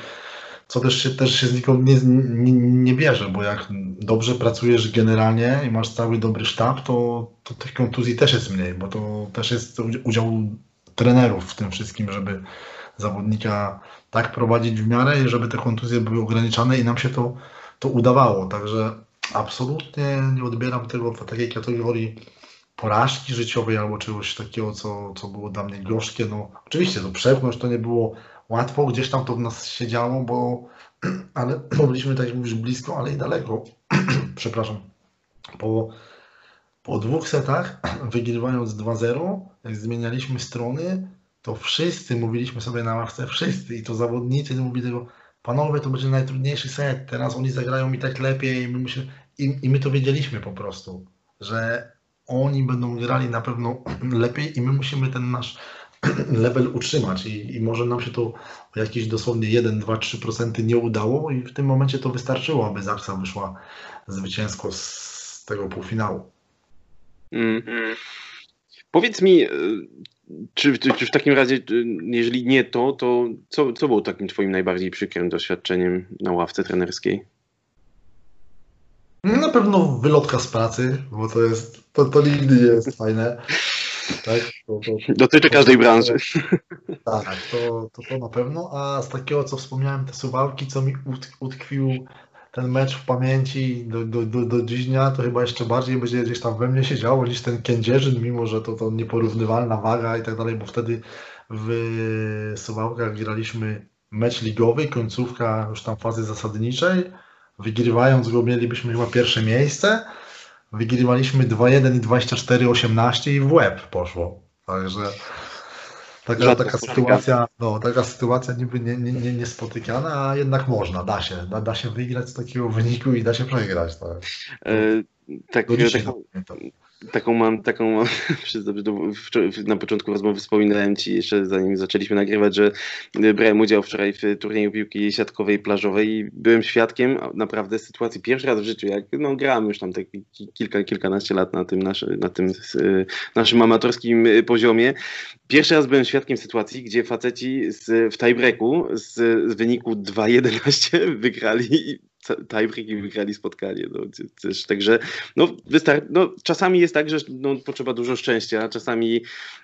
co też się, też się znikąd nie, nie, nie bierze, bo jak dobrze pracujesz generalnie i masz cały dobry sztab, to, to tych kontuzji też jest mniej, bo to też jest udział trenerów w tym wszystkim, żeby zawodnika tak prowadzić w miarę, żeby te kontuzje były ograniczane i nam się to, to udawało. Także absolutnie nie odbieram tego w takiej kategorii porażki życiowej albo czegoś takiego, co, co było dla mnie gorzkie. No, oczywiście, to przepchnąć to nie było łatwo, gdzieś tam to w nas się działo, bo [clears throat] ale [clears throat] byliśmy, tak jak mówisz, blisko, ale i daleko. [clears throat] Przepraszam. Po, po dwóch setach, wygrywając 2-0, jak zmienialiśmy strony, to wszyscy mówiliśmy sobie na ławce, wszyscy i to zawodnicy mówili tego, panowie, to będzie najtrudniejszy set, teraz oni zagrają mi tak lepiej i my, musimy, i, i my to wiedzieliśmy po prostu, że oni będą grali na pewno [clears throat] lepiej i my musimy ten nasz [clears throat] level utrzymać i, i może nam się to jakieś dosłownie 1, 2, 3% nie udało i w tym momencie to wystarczyło, aby Zaksa wyszła zwycięsko z tego półfinału. Mm. Powiedz mi, czy, czy, czy, w takim razie, jeżeli nie to, to co, co było takim twoim najbardziej przykrym doświadczeniem na ławce trenerskiej? Na pewno wylotka z pracy, bo to jest, to, to nigdy nie jest fajne. Tak? To, to, Dotyczy każdej branży. Tak, to, to, to na pewno. A z takiego, co wspomniałem, te suwałki, co mi utkwił ten mecz w pamięci do, do, do, do dziś dnia, to chyba jeszcze bardziej będzie gdzieś tam we mnie się działo niż ten kędzierzyn, mimo że to, to nieporównywalna waga i tak dalej, bo wtedy w Suwałkach graliśmy mecz ligowy, końcówka już tam fazy zasadniczej. Wygrywając go mielibyśmy chyba pierwsze miejsce. Wygrywaliśmy 2-1 i 24-18 i w łeb poszło. Także Taka, taka sytuacja, no, taka sytuacja niby nie, nie, nie, niespotykana, a jednak można, da się. Da, da się wygrać z takiego wyniku i da się przegrać. Tak, e, tak, taką, taką mam, taką mam, [laughs] na początku rozmowy wspominałem Ci jeszcze zanim zaczęliśmy nagrywać, że brałem udział wczoraj w turnieju piłki siatkowej plażowej i byłem świadkiem naprawdę sytuacji pierwszy raz w życiu, jak no, grałem już tam tak kilka, kilkanaście lat na tym, naszy, na tym naszym amatorskim poziomie. Pierwszy raz byłem świadkiem sytuacji, gdzie faceci z, w tiebreaku z, z wyniku 2-11 wygrali tiebreak i wygrali spotkanie. No, też, także no, wystar- no, czasami jest tak, że no, potrzeba dużo szczęścia, czasami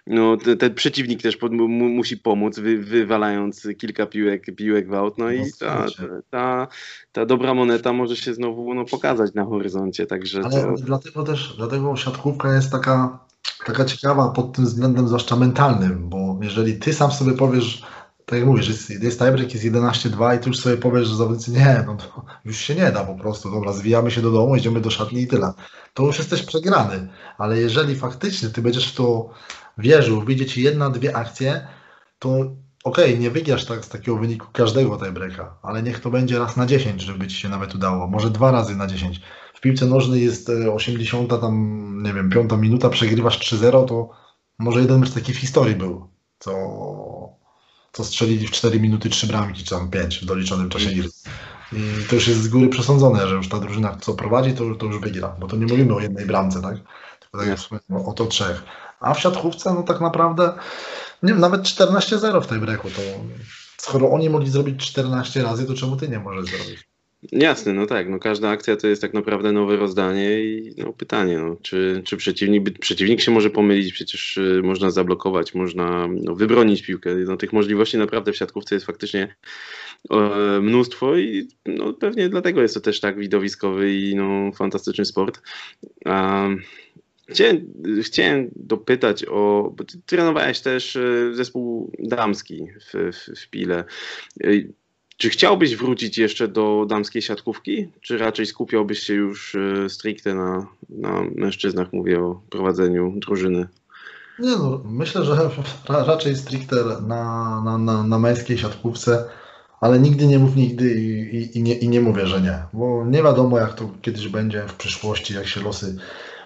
no, ten, ten przeciwnik też po, mu, musi pomóc, wy, wywalając kilka piłek, piłek w aut, no i ta, ta, ta, dobra moneta może się znowu no, pokazać na horyzoncie. Także Ale to... dlatego też, dlatego siatkówka jest taka, taka ciekawa pod tym względem zwłaszcza mentalnym, bo jeżeli ty sam sobie powiesz, tak jak mówisz, jest, jest tiebreak, jest 11-2 i ty już sobie powiesz, że zawodnicy nie, no to [laughs] już się nie da po prostu, dobra, zwijamy się do domu, idziemy do szatni i tyle. To już jesteś przegrany, ale jeżeli faktycznie ty będziesz w to wierzył, wyjdzie ci jedna, dwie akcje, to okej, okay, nie wygrasz tak z takiego wyniku każdego tiebreaka, ale niech to będzie raz na 10, żeby ci się nawet udało, może dwa razy na 10. W piłce nożnej jest 80, e, tam nie wiem, piąta minuta, przegrywasz 3-0, to może jeden mecz taki w historii był, co to strzelili w 4 minuty 3 bramki, czy tam 5 w doliczonym czasie gry. I to już jest z góry przesądzone, że już ta drużyna, co prowadzi, to, to już wygra, bo to nie mówimy o jednej bramce, tak? Tylko tak jak wspomniałem, o to trzech. A w siatkówce, no tak naprawdę, nie, nawet 14-0 w tej breku, to skoro oni mogli zrobić 14 razy, to czemu ty nie możesz zrobić? Jasne, no tak, no każda akcja to jest tak naprawdę nowe rozdanie i no pytanie, no, czy, czy przeciwnik, przeciwnik się może pomylić, przecież y, można zablokować, można no, wybronić piłkę, no, tych możliwości naprawdę w siatkówce jest faktycznie e, mnóstwo i no, pewnie dlatego jest to też tak widowiskowy i no, fantastyczny sport. A, Chciałem, chciałem dopytać o, bo ty trenowałeś też e, zespół damski w, w, w Pile. Czy chciałbyś wrócić jeszcze do damskiej siatkówki, czy raczej skupiałbyś się już e, stricte na, na mężczyznach, mówię o prowadzeniu drużyny? Nie no, myślę, że ra, raczej stricte na, na, na, na męskiej siatkówce, ale nigdy nie mów nigdy i, i, i, nie, i nie mówię, że nie, bo nie wiadomo jak to kiedyś będzie w przyszłości, jak się losy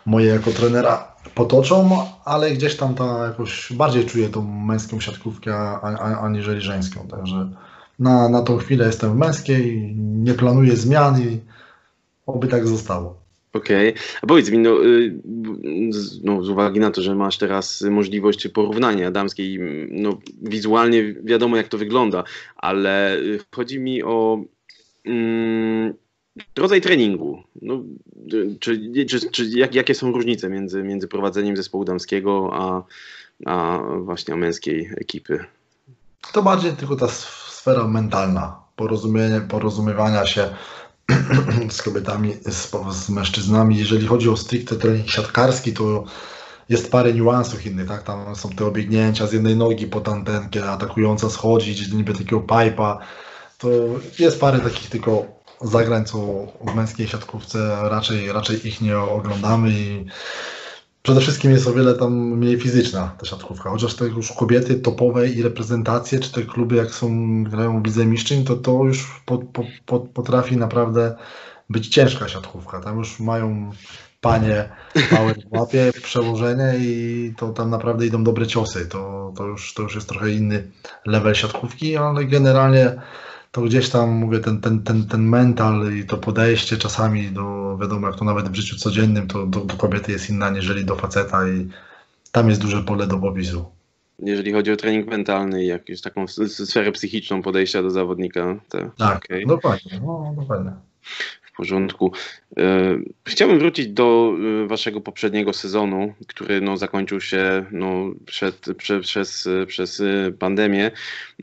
moje jako trenera potoczą, ale gdzieś tam ta jakoś bardziej czuję tą męską siatkówkę aniżeli żeńską. Także na, na tą chwilę jestem w męskiej, nie planuję zmian i oby tak zostało. Okej, a powiedz mi, no, y, z, no, z uwagi na to, że masz teraz możliwość porównania damskiej, no, wizualnie wiadomo jak to wygląda, ale chodzi mi o mm, rodzaj treningu. No, y, czy, czy, czy jak, jakie są różnice między, między prowadzeniem zespołu damskiego a, a właśnie a męskiej ekipy? To bardziej tylko ta sfera mentalna, porozumienie, porozumiewania się [clears throat] z kobietami, z, z mężczyznami. Jeżeli chodzi o stricte trening siatkarski, to jest parę niuansów innych, tak? Tam są te obiegnięcia z jednej nogi pod antenkę, atakująca schodzić, niby takiego pipa. To jest parę takich tylko zagrań, co w męskiej siatkówce raczej, raczej ich nie oglądamy i przede wszystkim jest o wiele tam mniej fizyczna ta siatkówka. Chociaż te już kobiety topowe i reprezentacje, czy te kluby jak są, grają w Lidze Mistrzyn, to to już po, po, po, potrafi naprawdę być ciężka siatkówka. Tam już mają panie power w łapie, przełożenie i to tam naprawdę idą dobre ciosy. To, to, już, to już jest trochę inny level siatkówki, ale generalnie to gdzieś tam, mówię, ten, ten, ten, ten mental i to podejście czasami do, wiadomo, jak to nawet w życiu codziennym, to do, do kobiety jest inna niżeli do faceta i tam jest duże pole do popisu. Jeżeli chodzi o trening mentalny i jakąś taką sferę psychiczną podejścia do zawodnika, to Tak, okej. dokładnie, no, dokładnie. Porządku. E, Chciałbym wrócić do e, waszego poprzedniego sezonu, który no, zakończył się no, przed, prze, przez, przez e, pandemię.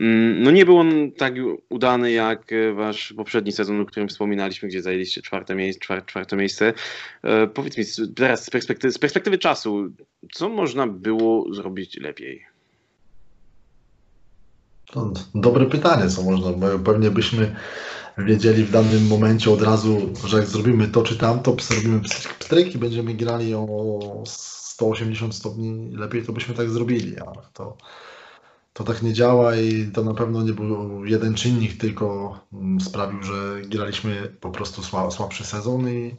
Mm, No, nie był on tak udany jak wasz poprzedni sezon, o którym wspominaliśmy, gdzie zajęliście czwarte, miejsce, czwar, czwarte miejsce. Powiedz mi teraz z perspektywy, z perspektywy czasu, co można było zrobić lepiej? Dobre pytanie, co można, pewnie byśmy wiedzieli w danym momencie od razu, że jak zrobimy to czy tamto, zrobimy pstryk, i będziemy grali o 180 stopni lepiej, to byśmy tak zrobili, ale to, to tak nie działa i to na pewno nie był jeden czynnik, tylko mm, sprawił, że graliśmy po prostu sła, słabszy sezon i,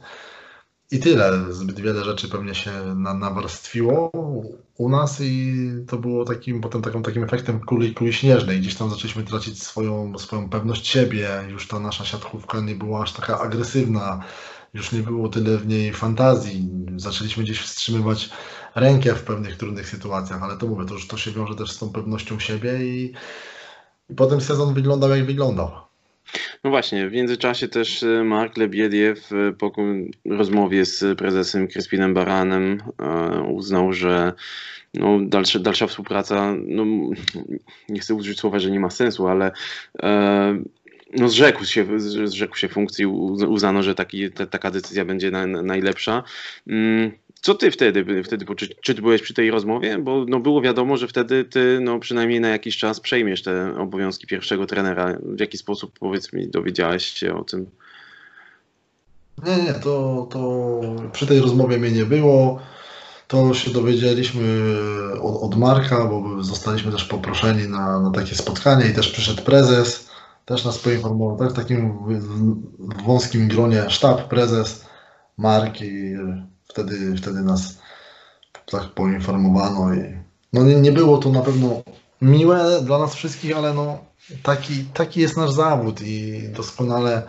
i tyle. Zbyt wiele rzeczy pewnie się na, nawarstwiło u nas i to było takim potem taką, takim efektem kuli, kuli śnieżnej. Gdzieś tam zaczęliśmy tracić swoją, swoją pewność siebie, już ta nasza siatkówka nie była aż taka agresywna, już nie było tyle w niej fantazji. Zaczęliśmy gdzieś wstrzymywać rękę w pewnych trudnych sytuacjach, ale to mówię, to już to się wiąże też z tą pewnością siebie i, i potem sezon wyglądał jak wyglądał. No właśnie, w międzyczasie też e, Mark Lebiediew e, po rozmowie z prezesem Crispinem Baranem e, uznał, że no, dalsze, dalsza współpraca, no, nie chcę użyć słowa, że nie ma sensu, ale e, no, zrzekł, się, zrzekł się funkcji, uz- uznano, że taki, ta, taka decyzja będzie na, na, najlepsza. Mm, Co ty wtedy, wtedy poczu- czy ty byłeś przy tej rozmowie? Bo no, było wiadomo, że wtedy ty no, przynajmniej na jakiś czas przejmiesz te obowiązki pierwszego trenera. W jaki sposób, powiedz mi, dowiedziałeś się o tym? Nie, nie, to, to przy tej rozmowie mnie nie było. To się dowiedzieliśmy od, od Marka, bo zostaliśmy też poproszeni na, na takie spotkanie i też przyszedł prezes, też nas poinformował, tak, w takim wąskim gronie sztab, prezes, Mark i wtedy, wtedy nas tak poinformowano i no nie, nie było to na pewno miłe dla nas wszystkich, ale no taki, taki jest nasz zawód i doskonale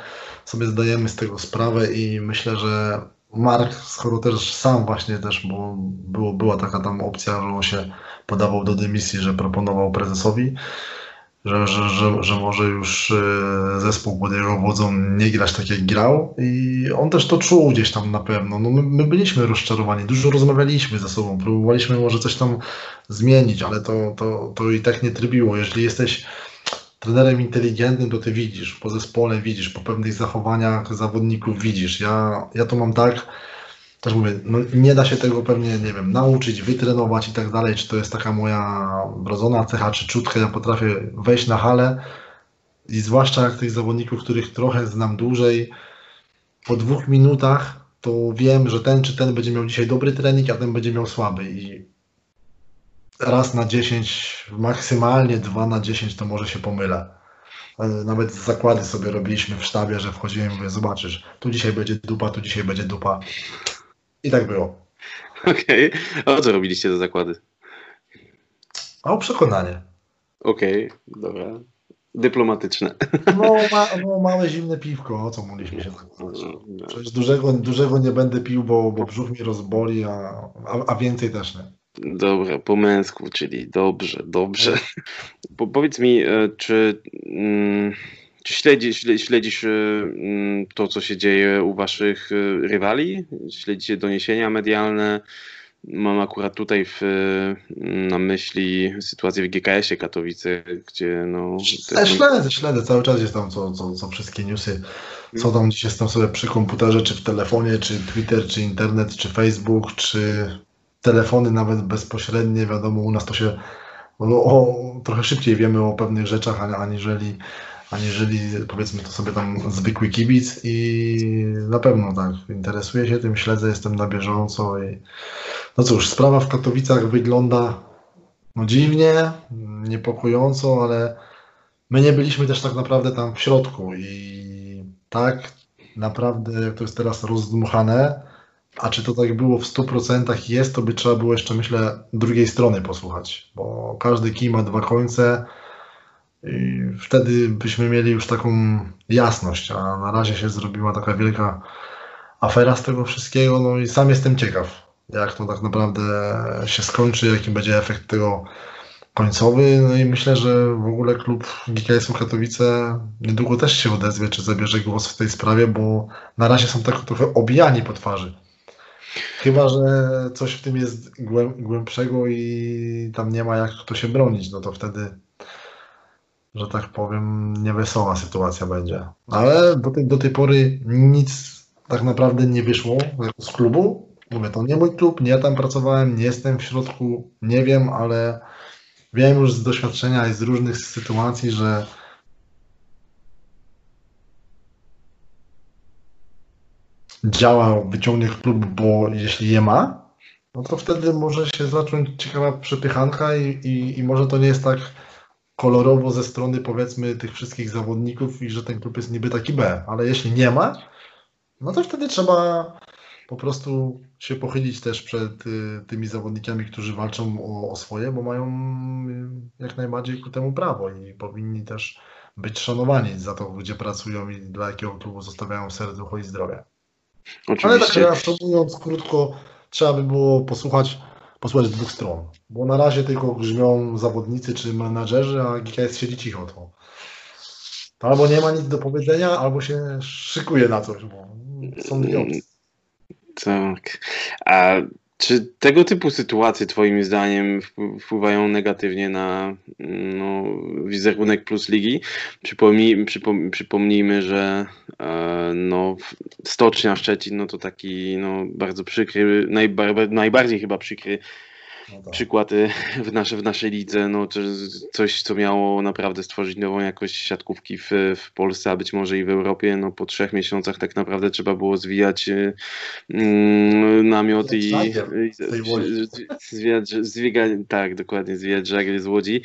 sobie zdajemy z tego sprawę i myślę, że Mark, skoro też sam właśnie też, bo było, była taka tam opcja, że on się podawał do dymisji, że proponował prezesowi, że, że, że, że może już e, zespół pod jego wodzą nie grać tak jak grał i on też to czuł gdzieś tam na pewno. No my, my byliśmy rozczarowani, dużo rozmawialiśmy ze sobą, próbowaliśmy może coś tam zmienić, ale to, to, to i tak nie trybiło. Jeżeli jesteś trenerem inteligentnym, to ty widzisz, po zespole widzisz, po pewnych zachowaniach zawodników widzisz. Ja, ja to mam tak, też mówię, no nie da się tego pewnie, nie wiem, nauczyć, wytrenować i tak dalej, czy to jest taka moja wrodzona cecha, czy czutkę, ja potrafię wejść na halę i zwłaszcza jak tych zawodników, których trochę znam dłużej, po dwóch minutach to wiem, że ten czy ten będzie miał dzisiaj dobry trening, a ten będzie miał słaby i raz na 10, maksymalnie 2 na 10 to może się pomylę. Nawet zakłady sobie robiliśmy w sztabie, że wchodziłem i mówię, zobaczysz, tu dzisiaj będzie dupa, tu dzisiaj będzie dupa. I tak było. Okej. Okay. A co robiliście za zakłady? A o przekonanie. Okej, okay, dobra. Dyplomatyczne. No, ma, no, małe zimne piwko, o co mogliśmy się tak no, no. Przecież dużego, dużego nie będę pił, bo, bo brzuch mi rozboli, a, a, a więcej też nie. Dobra, po męsku, czyli dobrze, dobrze. Po, powiedz mi, e, czy, mm, czy śledzisz, śledzisz e, mm, to, co się dzieje u waszych e, rywali? Śledzicie doniesienia medialne? Mam akurat tutaj w, na myśli sytuację w GKS-ie Katowice, gdzie no... Te... Śledzę, śledzę, cały czas jest tam co, co, co wszystkie newsy, co tam gdzieś jest tam sobie przy komputerze, czy w telefonie, czy Twitter, czy internet, czy Facebook, czy telefony nawet bezpośrednie, wiadomo, u nas to się no, o, trochę szybciej wiemy o pewnych rzeczach, aniżeli, aniżeli powiedzmy to sobie tam zwykły kibic i na pewno tak, interesuję się tym, śledzę, jestem na bieżąco i no cóż, sprawa w Katowicach wygląda no dziwnie, niepokojąco, ale my nie byliśmy też tak naprawdę tam w środku i tak naprawdę, jak to jest teraz rozdmuchane, a czy to tak było w 100% jest, to by trzeba było jeszcze, myślę, drugiej strony posłuchać, bo każdy kij ma dwa końce i wtedy byśmy mieli już taką jasność, a na razie się zrobiła taka wielka afera z tego wszystkiego, no i sam jestem ciekaw, jak to tak naprawdę się skończy, jaki będzie efekt tego końcowy, no i myślę, że w ogóle klub GKS-u Katowice niedługo też się odezwie, czy zabierze głos w tej sprawie, bo na razie są tak trochę obijani po twarzy. Chyba, że coś w tym jest głębszego i tam nie ma jak to się bronić, no to wtedy, że tak powiem, niewesoła sytuacja będzie. Ale do tej, do tej pory nic tak naprawdę nie wyszło z klubu. Mówię, to nie mój klub, nie ja tam pracowałem, nie jestem w środku, nie wiem, ale wiem już z doświadczenia i z różnych sytuacji, że działa, wyciągnie klub, bo jeśli je ma, no to wtedy może się zacząć ciekawa przepychanka i, i, i może to nie jest tak kolorowo ze strony powiedzmy tych wszystkich zawodników i że ten klub jest niby taki B, ale jeśli nie ma, no to wtedy trzeba po prostu się pochylić też przed y, tymi zawodnikami, którzy walczą o, o, swoje, bo mają y, jak najbardziej ku temu prawo i powinni też być szanowani za to, gdzie pracują i dla jakiego klubu zostawiają serducho i zdrowie. Oczywiście. Ale tak reasumując krótko, trzeba by było posłuchać, posłuchać dwóch stron. Bo na razie tylko grzmią zawodnicy czy menadżerzy, a GKS siedzi cicho. To albo nie ma nic do powiedzenia, albo się szykuje na coś, bo są dwie opcje. Tak. A czy tego typu sytuacje, Twoim zdaniem, wpływają negatywnie na no, wizerunek plus ligi? Przypomnij, przypom, przypomnijmy, że e, no, Stocznia Szczecin no, to taki no, bardzo przykry, najbar, najbardziej chyba przykry no tak. przykład y, [laughs] w, nasze, w naszej lidze, no, coś, co miało naprawdę stworzyć nową jakość siatkówki w, w Polsce, a być może i w Europie. No, po trzech miesiącach tak naprawdę trzeba było zwijać y, mm, namiot i, zwijać, zwijać, tak, dokładnie, zwijać żagry z Łodzi.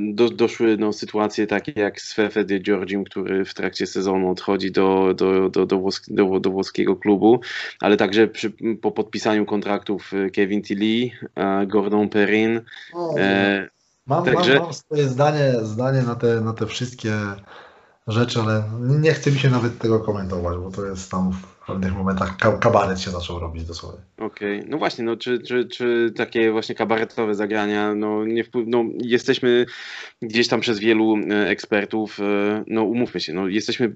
Do, doszły no, sytuacje takie jak z Fefe de Georgim, który w trakcie sezonu odchodzi do, do, do, do, do, do włoskiego klubu, ale także przy, po podpisaniu kontraktów y, Kevin Tilly, Gordon Perrin, e, Mam, Także- mam, mam swoje zdanie, zdanie na, te, na te wszystkie rzeczy, ale nie chce mi się nawet tego komentować, bo to jest tam w pewnych momentach ka- kabaret się zaczął robić dosłownie. Okej, no właśnie, no czy, czy, czy takie właśnie kabaretowe zagrania, no nie wpływ, no jesteśmy gdzieś tam przez wielu e, ekspertów, e, no umówmy się, no jesteśmy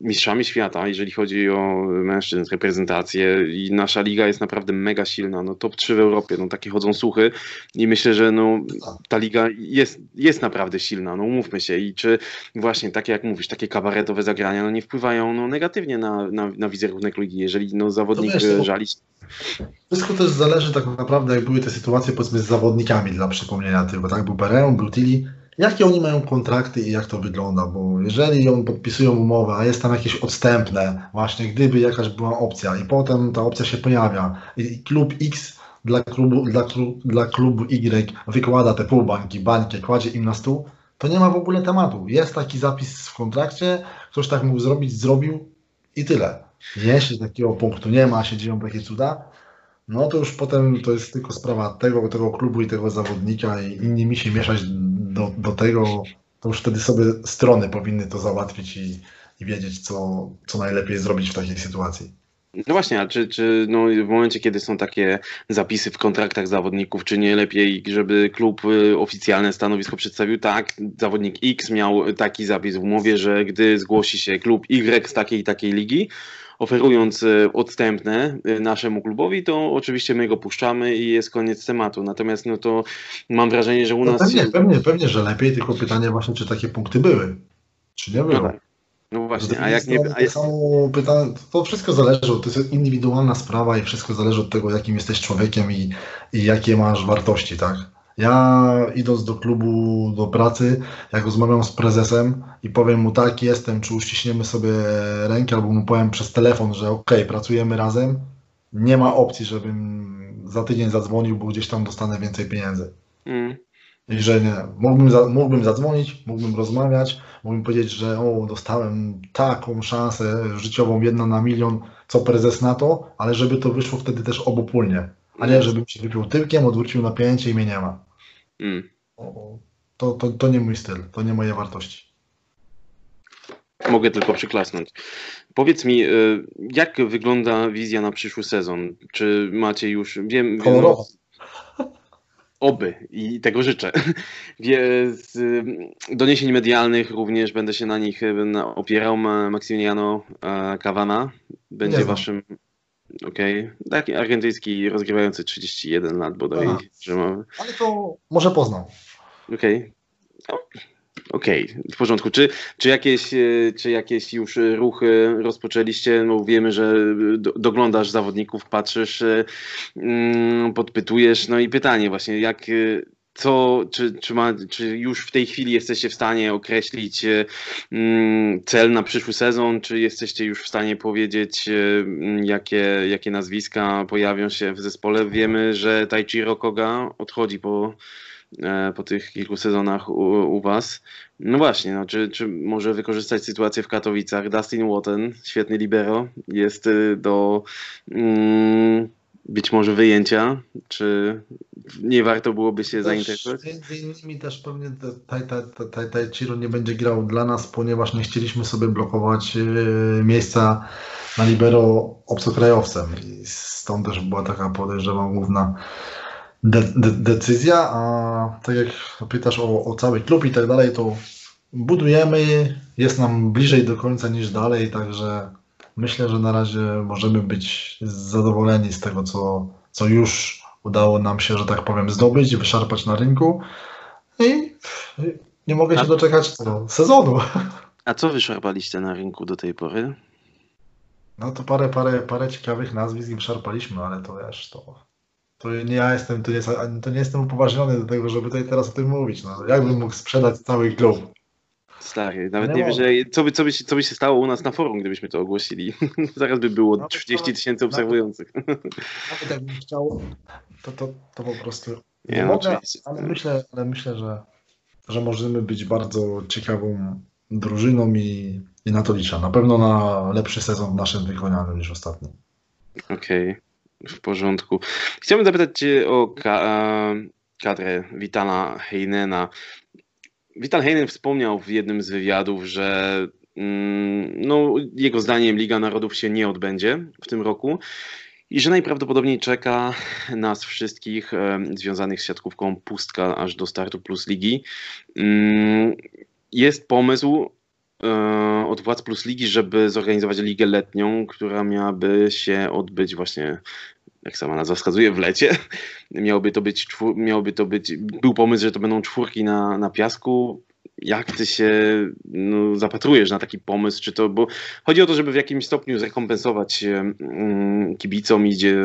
mistrzami świata, jeżeli chodzi o mężczyzn, reprezentację i nasza liga jest naprawdę mega silna, no top 3 w Europie, no takie chodzą słuchy i myślę, że no ta liga jest, jest naprawdę silna, no umówmy się i czy właśnie takie jak mówisz, takie kabaretowe zagrania, no nie wpływają no negatywnie na, na, na wizerunek ligi, jeżeli no zawodnik wiesz, e, to- żali Wszystko też zależy tak naprawdę, jak były te sytuacje powiedzmy z zawodnikami dla przypomnienia tylko, tak? Był Pereon, był Tilly. Jakie oni mają kontrakty i jak to wygląda? Bo jeżeli on podpisują umowę, a jest tam jakieś odstępne, właśnie gdyby jakaś była opcja i potem ta opcja się pojawia i klub X dla klubu, dla, dla klubu Y wykłada te półbańki, bańkę, kładzie im na stół, to nie ma w ogóle tematu. Jest taki zapis w kontrakcie, ktoś tak mógł zrobić, zrobił i tyle. Jeśli takiego punktu nie ma, się dzieją takie cuda, no to już potem to jest tylko sprawa tego, tego klubu i tego zawodnika i inni mi się mieszać do, do tego, to już wtedy sobie strony powinny to załatwić i, i wiedzieć, co, co najlepiej zrobić w takiej sytuacji. No właśnie, a czy, czy no, w momencie, kiedy są takie zapisy w kontraktach zawodników, czy nie lepiej, żeby klub y, oficjalne stanowisko przedstawił? Tak, zawodnik X miał taki zapis w umowie, że gdy zgłosi się klub Y z takiej i takiej ligi, oferując y, odstępne y, naszemu klubowi, to oczywiście my go puszczamy i jest koniec tematu. Natomiast no to mam wrażenie, że u No nas... pewnie, pewnie, pewnie, że lepiej, tylko pytanie właśnie, czy takie punkty były, czy nie No, było. tak. no właśnie, a jak nie... A, samo pytanie, to wszystko zależy, to jest indywidualna sprawa i wszystko zależy od tego, jakim jesteś człowiekiem i, i jakie masz wartości, tak? Ja idąc do klubu, do pracy, jak rozmawiam z prezesem i powiem mu tak, jestem, czy uściśniemy sobie rękę, albo mu powiem przez telefon, że ok, pracujemy razem, nie ma opcji, żebym za tydzień zadzwonił, bo gdzieś tam dostanę więcej pieniędzy. mm, I że nie, mógłbym, za, mógłbym zadzwonić, mógłbym rozmawiać, mógłbym powiedzieć, że o, dostałem taką szansę życiową, jedna na milion, co prezes na to, ale żeby to wyszło wtedy też obopólnie, a nie żebym się wypił tyłkiem, odwrócił napięcie i mnie nie ma. Mm. To, to, to nie mój styl, to nie moje wartości. Mogę tylko przyklasnąć. Powiedz mi, y, jak wygląda wizja na przyszły sezon? Czy macie już, wiem, wiem oby i tego życzę. [laughs] Z y, doniesień medialnych również będę się na nich opierał. Ma- Maximiliano e, Cavana będzie waszym. Okej, taki argentyński rozgrywający 31 lat bodaj, Aha. że ma. Ale to może poznał. Okej. No, Okej, w porządku. Czy, czy, jakieś, e, czy jakieś już e, ruchy rozpoczęliście? No wiemy, że do, doglądasz zawodników, patrzysz, e, mm, podpytujesz. No i pytanie właśnie, jak e, co, czy, czy, ma, czy już w tej chwili jesteście w stanie określić e, mm, cel na przyszły sezon? Czy jesteście już w stanie powiedzieć, e, mm, jakie, jakie nazwiska pojawią się w zespole? Wiemy, że Taichiro Koga odchodzi po, e, po tych kilku sezonach u, u Was. No właśnie, no, czy, czy może wykorzystać sytuację w Katowicach? Dustin Watten, świetny libero, jest do mm, być może wyjęcia. Czy nie warto byłoby się zainteresować? Też, między innymi też pewnie Tai- Tai- Tai- Tai- Taichiro nie będzie grał dla nas, ponieważ nie chcieliśmy sobie blokować e, miejsca na libero obcokrajowcem i stąd też była taka podejrzewam główna de, de, decyzja, a tak jak pytasz o, o cały klub i tak dalej, to budujemy, jest nam bliżej do końca niż dalej, także myślę, że na razie możemy być zadowoleni z tego, co, co już udało nam się, że tak powiem, zdobyć, wyszarpać na rynku i nie mogę się doczekać co, sezonu. A co wyszarpaliście na rynku do tej pory? No to parę, parę, parę ciekawych nazwisk wyszarpaliśmy, ale to wiesz, to, to nie ja jestem, to nie, to nie jestem upoważniony do tego, żeby tutaj teraz o tym mówić. No, jakbym mógł sprzedać cały klub? Stary, nawet Nie wiem, że co by, co, by, się- co by się stało u nas na forum, gdybyśmy to ogłosili. [laughs] Zaraz by było Nawet 30 to- tysięcy obserwujących. Nawet jakbym chciał, to, to, to po prostu nie, Nie, no mogę, ale myślę, ale myślę że, że możemy być bardzo ciekawą drużyną i, i na to liczę. Na pewno na lepszy sezon w naszym wykonaniu niż ostatni. Okej, w porządku. Chciałbym zapytać Cię o Ka- kadrę Vitala Heinena. Vital Heinen wspomniał w jednym z wywiadów, że mm, no, jego zdaniem Liga Narodów się nie odbędzie w tym roku i że najprawdopodobniej czeka nas wszystkich e, związanych z siatkówką pustka aż do startu plus ligi. Mm, jest pomysł e, od władz plus ligi, żeby zorganizować ligę letnią, która miałaby się odbyć właśnie jak sama nazwa wskazuje, w lecie. Miałoby to być, miałoby to być, był pomysł, że to będą czwórki na, na piasku. Jak ty się no, zapatrujesz na taki pomysł? Czy to, bo chodzi o to, żeby w jakimś stopniu zrekompensować mm, kibicom, idzie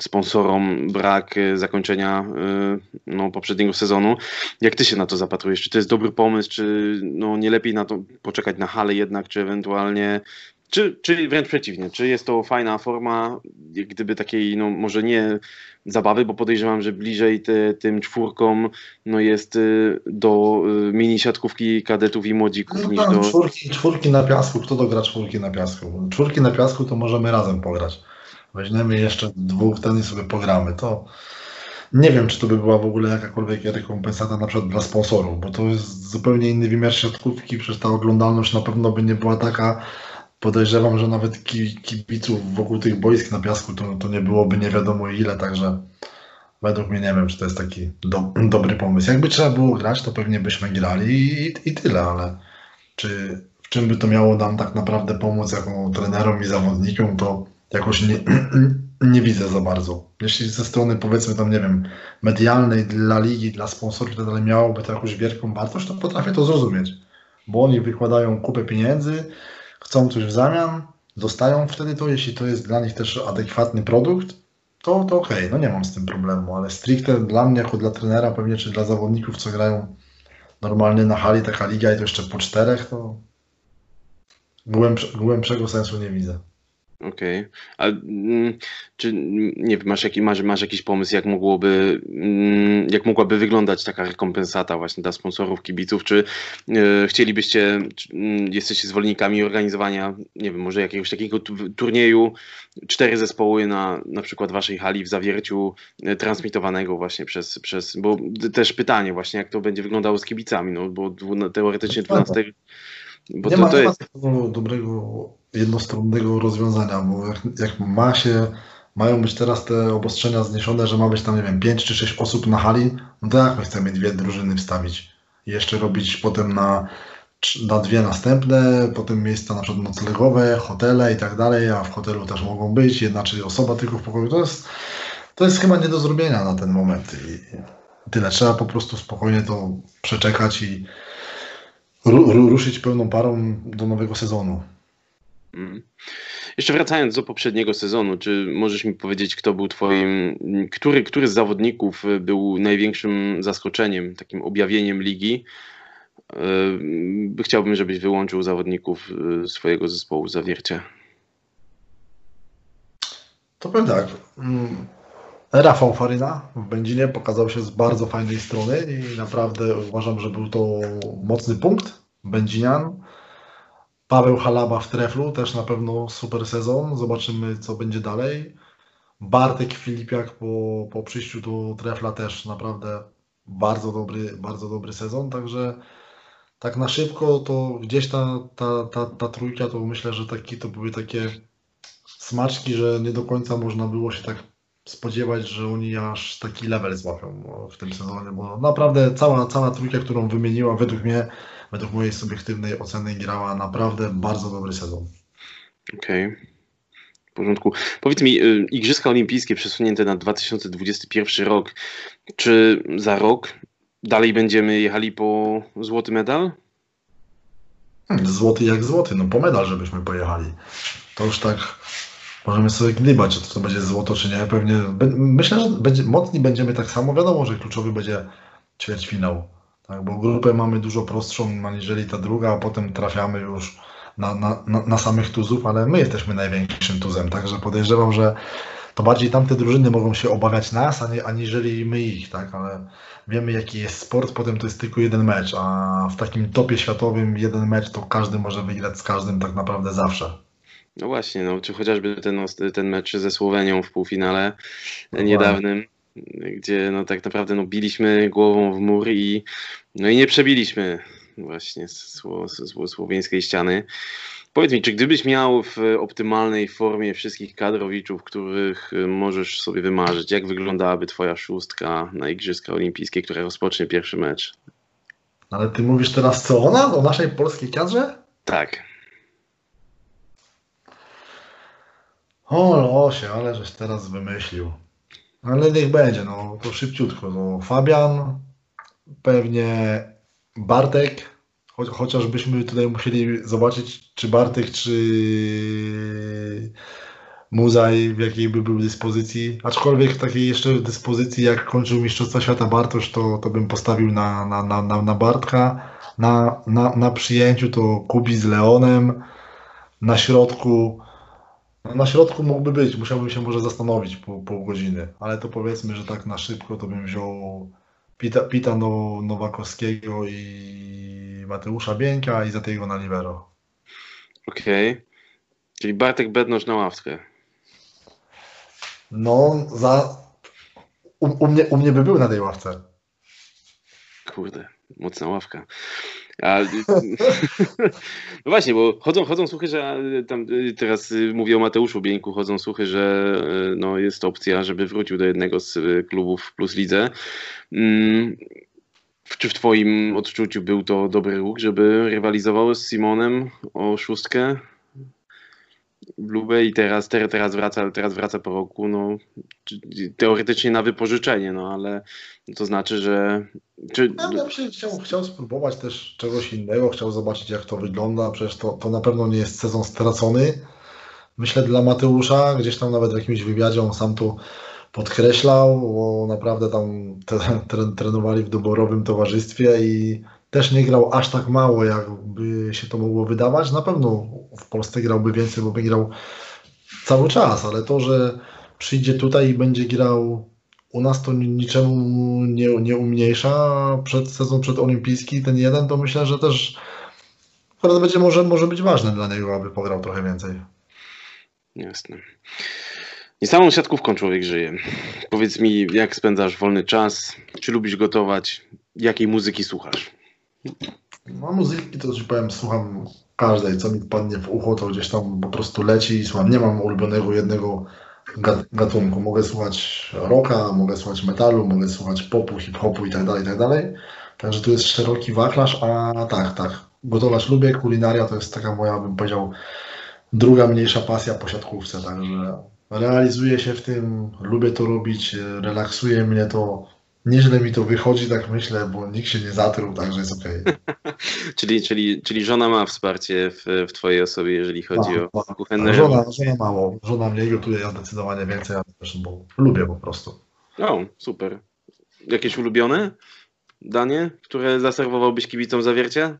sponsorom brak zakończenia y, no, poprzedniego sezonu. Jak ty się na to zapatrujesz? Czy to jest dobry pomysł, czy no, nie lepiej na to poczekać na halę jednak, czy ewentualnie czy, czy wręcz przeciwnie, czy jest to fajna forma, gdyby takiej, no może nie zabawy, bo podejrzewam, że bliżej te, tym czwórkom no jest y, do y, mini siatkówki kadetów i młodzików no niż tam, do... czwórki, czwórki na piasku, kto dogra czwórki na piasku? Czwórki na piasku to możemy razem pograć. Weźmiemy jeszcze dwóch ten i sobie pogramy. To nie wiem, czy to by była w ogóle jakakolwiek rekompensata na przykład dla sponsorów, bo to jest zupełnie inny wymiar siatkówki, przecież ta oglądalność na pewno by nie była taka, podejrzewam, że nawet kibiców wokół tych boisk na piasku to, to nie byłoby nie wiadomo ile, także według mnie nie wiem, czy to jest taki do, dobry pomysł. Jakby trzeba było grać, to pewnie byśmy grali i, i tyle, ale czy w czym by to miało nam tak naprawdę pomóc jako trenerom i zawodnikom, to jakoś nie, [clears throat] nie widzę za bardzo. Jeśli ze strony powiedzmy tam, nie wiem, medialnej dla ligi, dla sponsorów i tak miałoby to jakąś wielką wartość, to potrafię to zrozumieć, bo oni wykładają kupę pieniędzy, chcą coś w zamian, dostają wtedy to, jeśli to jest dla nich też adekwatny produkt, to, to okej, okay, no nie mam z tym problemu, ale stricte dla mnie, jako dla trenera pewnie, czy dla zawodników, co grają normalnie na hali, taka liga i to jeszcze po czterech, to głębszego sensu nie widzę. Okej. Okay. A mm, czy nie wiem, masz, jaki, masz, masz jakiś pomysł, jak mogłoby, mm, jak mogłaby wyglądać taka rekompensata właśnie dla sponsorów, kibiców? Czy e, chcielibyście, czy, mm, jesteście zwolennikami organizowania, nie wiem, może jakiegoś takiego turnieju, cztery zespoły na na przykład waszej hali w zawierciu e, transmitowanego właśnie przez, przez bo też pytanie właśnie, jak to będzie wyglądało z kibicami, no bo dwu, teoretycznie 12 bo nie to, ma, to jest... dobrego jednostronnego rozwiązania, bo jak, jak, ma się, mają być teraz te obostrzenia zniesione, że ma być tam, nie wiem, 5 czy 6 osób na hali, no to jak my chcemy dwie drużyny wstawić? I jeszcze robić potem na, na dwie następne, potem miejsca na przykład noclegowe, hotele i tak dalej, a w hotelu też mogą być jedna czy osoba tylko w pokoju. To jest, to jest chyba nie do zrobienia na ten moment. I tyle. Trzeba po prostu spokojnie to przeczekać i ruszyć pełną parą do nowego sezonu. Mm. Jeszcze wracając do poprzedniego sezonu, czy możesz mi powiedzieć, kto był twoim, który, który z zawodników był największym zaskoczeniem, takim objawieniem ligi? Yy, chciałbym, żebyś wyłączył zawodników yy, swojego zespołu zawiercia. To powiem tak. Mm, Rafał Faryna w Będzinie pokazał się z bardzo fajnej strony i naprawdę uważam, że był to mocny punkt Będzinian. Paweł Halaba w Treflu, też na pewno super sezon. Zobaczymy, co będzie dalej. Bartek Filipiak po, po przyjściu do Trefla też naprawdę bardzo dobry, bardzo dobry sezon, także tak na szybko to gdzieś ta, ta, ta, ta trójka to myślę, że taki, to były takie smaczki, że nie do końca można było się tak spodziewać, że oni aż taki level złapią w tym sezonie, bo naprawdę cała, cała trójka, którą wymieniła, według mnie, według mojej subiektywnej oceny grała naprawdę bardzo dobry sezon. Okej. Okay. W porządku. Powiedz mi, y, Igrzyska Olimpijskie przesunięte na 2021 rok. Czy za rok dalej będziemy jechali po złoty medal? Hmm, złoty jak złoty, no po medal, żebyśmy pojechali. To już tak możemy sobie gdybać, czy to będzie złoto, czy nie. Pewnie myślę, że będzie, mocni będziemy tak samo. Wiadomo, że kluczowy będzie ćwierćfinał. Tak, bo grupę mamy dużo prostszą aniżeli ta druga, a potem trafiamy już na, na, na, samych tuzów, ale my jesteśmy największym tuzem, także podejrzewam, że to bardziej tamte drużyny mogą się obawiać nas, aniżeli my ich, tak, ale wiemy jaki jest sport, potem to jest tylko jeden mecz, a w takim topie światowym jeden mecz to każdy może wygrać z każdym tak naprawdę zawsze. No właśnie, no, czy chociażby ten, ten mecz ze Słowenią w półfinale Dokładnie. niedawnym, gdzie no tak naprawdę no, biliśmy głową w mur i, no i nie przebiliśmy właśnie sło, sło, słowiańskiej ściany. Powiedz mi, czy gdybyś miał w optymalnej formie wszystkich kadrowiczów, których możesz sobie wymarzyć, jak wyglądałaby twoja szóstka na Igrzyska Olimpijskie, która rozpocznie pierwszy mecz? Ale ty mówisz teraz co ona? O naszej polskiej kadrze? Tak. O, losie, ale żeś teraz wymyślił. Ale niech będzie, no to szybciutko. No, Fabian, pewnie Bartek, cho chociażbyśmy tutaj musieli zobaczyć, czy Bartek, czy Muzaj w jakiej by był dyspozycji. Aczkolwiek w takiej jeszcze dyspozycji, jak kończył Mistrzostwa Świata Bartosz, to, to bym postawił na, na, na, na, na Bartka. Na, na, na przyjęciu to Kubi z Leonem. Na środku na środku mógłby być, musiałbym się może zastanowić pół, pół godziny, ale to powiedzmy, że tak na szybko to bym wziął Pita, Pita no, Nowakowskiego i Mateusza Bieńka i za tego na libero. Okej. Okay. Czyli Bartek Bednosz na ławkę. No, za... U, u, mnie, u mnie by był na tej ławce. Kurde, mocna ławka. A, [laughs] no właśnie, bo chodzą, chodzą słuchy, że tam teraz mówię o Mateuszu Bieńku, chodzą słuchy, że no, jest opcja, żeby wrócił do jednego z klubów plus lidze. Mm, czy w Twoim odczuciu był to dobry ruch, żeby rywalizował z Simonem o szóstkę? Lubę i teraz, teraz, wraca, teraz wraca po roku, no, teoretycznie na wypożyczenie, no ale to znaczy, że... Czy... Ja bym chciał, chciał spróbować też czegoś innego, chciał zobaczyć jak to wygląda, przecież to, to na pewno nie jest sezon stracony. Myślę dla Mateusza, gdzieś tam nawet w jakimś wywiadzie on sam to podkreślał, bo naprawdę tam te, trenowali w doborowym towarzystwie i też nie grał aż tak mało, jakby się to mogło wydawać. Na pewno w Polsce grałby więcej, bo by grał cały czas, ale to, że przyjdzie tutaj i będzie grał u nas, to niczemu nie, nie umniejsza. Przed sezon przedolimpijski ten jeden, to myślę, że też akurat będzie może, może być ważne dla niego, aby pograł trochę więcej. Jasne. Nie samą siatkówką człowiek żyje. Powiedz mi, jak spędzasz wolny czas? Czy lubisz gotować? Jakiej muzyki słuchasz? No muzyki to ci powiem, słucham każdej, co mi padnie w ucho, to gdzieś tam po prostu leci i słucham. Nie mam ulubionego jednego gatunku. Mogę słuchać rocka, mogę słuchać metalu, mogę słuchać popu, hip-hopu i tak dalej, i tak. Także tu jest szeroki wachlarz, a tak, tak. Gotować lubię, kulinaria to jest taka moja, bym powiedział, druga mniejsza pasja po siatkówce, także realizuję się w tym, lubię to robić, relaksuje mnie to, Nieźle mi to wychodzi, tak myślę, bo nikt się nie zatruł, także jest okej. Okay. [laughs] czyli, czyli, czyli żona ma wsparcie w, w twojej osobie, jeżeli chodzi ma, o kuchenne... Żona, żona mało. Żona mniej gotuje, ja zdecydowanie więcej, ja też, bo lubię po prostu. O, super. Jakieś ulubione danie, które zaserwowałbyś kibicom zawiercia?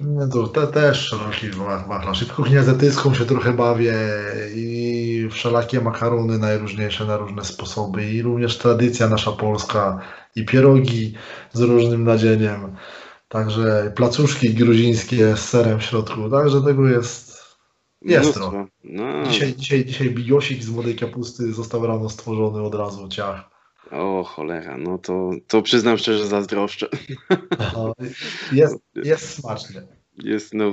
Nie, to te, też szeroki wachlarz. I w kuchni azjatycką się trochę bawię i wszelakie makarony najróżniejsze na różne sposoby i również tradycja nasza polska i pierogi z różnym nadzieniem. Także placuszki gruzińskie z serem w środku. Także tego jest jest trochę. No. Dzisiaj, dzisiaj, dzisiaj biosik z młodej kapusty został rano stworzony od razu, ciach. O cholera, no to, to przyznam szczerze, zazdroszczę. Jest, jest smacznie. Jest, no,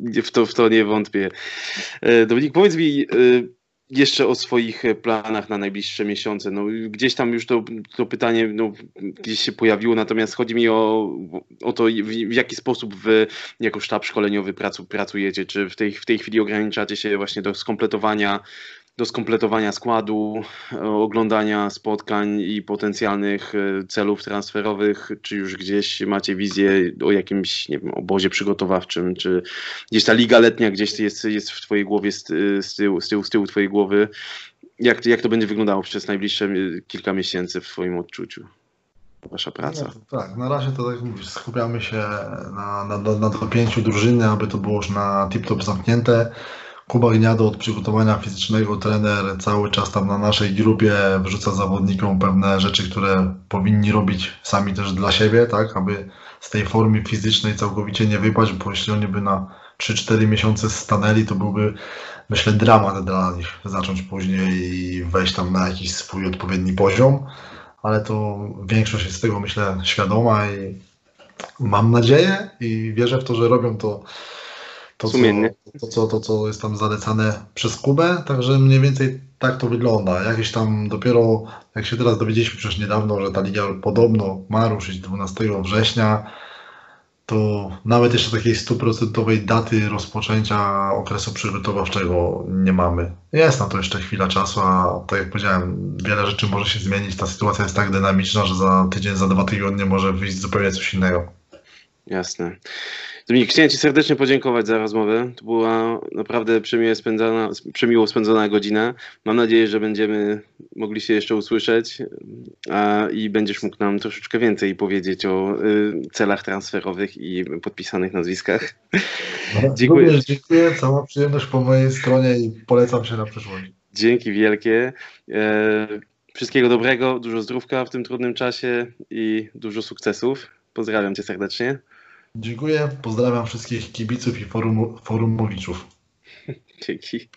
w to, w to nie wątpię. E, Dominik, powiedz mi e, jeszcze o swoich planach na najbliższe miesiące. No, gdzieś tam już to, to pytanie no, gdzieś się pojawiło, natomiast chodzi mi o, o to, w, w jaki sposób wy jako sztab szkoleniowy pracu, pracujecie. Czy w tej, w tej chwili ograniczacie się właśnie do skompletowania do skompletowania składu, e, oglądania spotkań i potencjalnych e, celów transferowych, czy już gdzieś macie wizję o jakimś, nie wiem, obozie przygotowawczym, czy gdzieś ta liga letnia gdzieś jest, jest w twojej głowie z, z, tyłu, z, tyłu, z tyłu twojej głowy. Jak, jak to będzie wyglądało przez najbliższe e, kilka miesięcy w twoim odczuciu? Wasza praca. No, tak, na razie to tak mówisz, skupiamy się na, na, na dopięciu drużyny, aby to było już na tip-top zamknięte. Kuba Gniado od przygotowania fizycznego, trener cały czas tam na naszej grupie wrzuca zawodnikom pewne rzeczy, które powinni robić sami też dla siebie, tak, aby z tej formy fizycznej całkowicie nie wypaść, bo jeśli oni by na 3-4 miesiące stanęli, to byłby myślę, dramat dla nich zacząć później i wejść tam na jakiś swój odpowiedni poziom, ale to większość jest tego, myślę, świadoma i mam nadzieję i wierzę w to, że robią to, to, co, Sumiennie. to, co, to, co jest tam zalecane przez Kubę, także mniej więcej tak to wygląda. Jakieś tam dopiero, jak się teraz dowiedzieliśmy przecież niedawno, że ta liga podobno ma ruszyć 12 września, to nawet jeszcze takiej stuprocentowej daty rozpoczęcia okresu przygotowawczego nie mamy. Jest na to jeszcze chwila czasu, a tak jak powiedziałem, wiele rzeczy może się zmienić. Ta sytuacja jest tak dynamiczna, że za tydzień, za dwa tygodnie może wyjść zupełnie coś innego. Jasne. Dominik, chciałem Ci serdecznie podziękować za rozmowę. To była naprawdę przemiło spędzona, przemiło spędzona godzina. Mam nadzieję, że będziemy mogli się jeszcze usłyszeć a, i będziesz mógł nam troszeczkę więcej powiedzieć o y, celach transferowych i podpisanych nazwiskach. [laughs] Dziękuję. Również dziękuję, cała przyjemność po mojej stronie i polecam się na przyszłość. Dzięki wielkie. E, wszystkiego dobrego, dużo zdrówka w tym trudnym czasie i dużo sukcesów. Pozdrawiam Cię serdecznie. Dziękuję, pozdrawiam wszystkich kibiców i forum, forumowiczów. [laughs] Dzięki.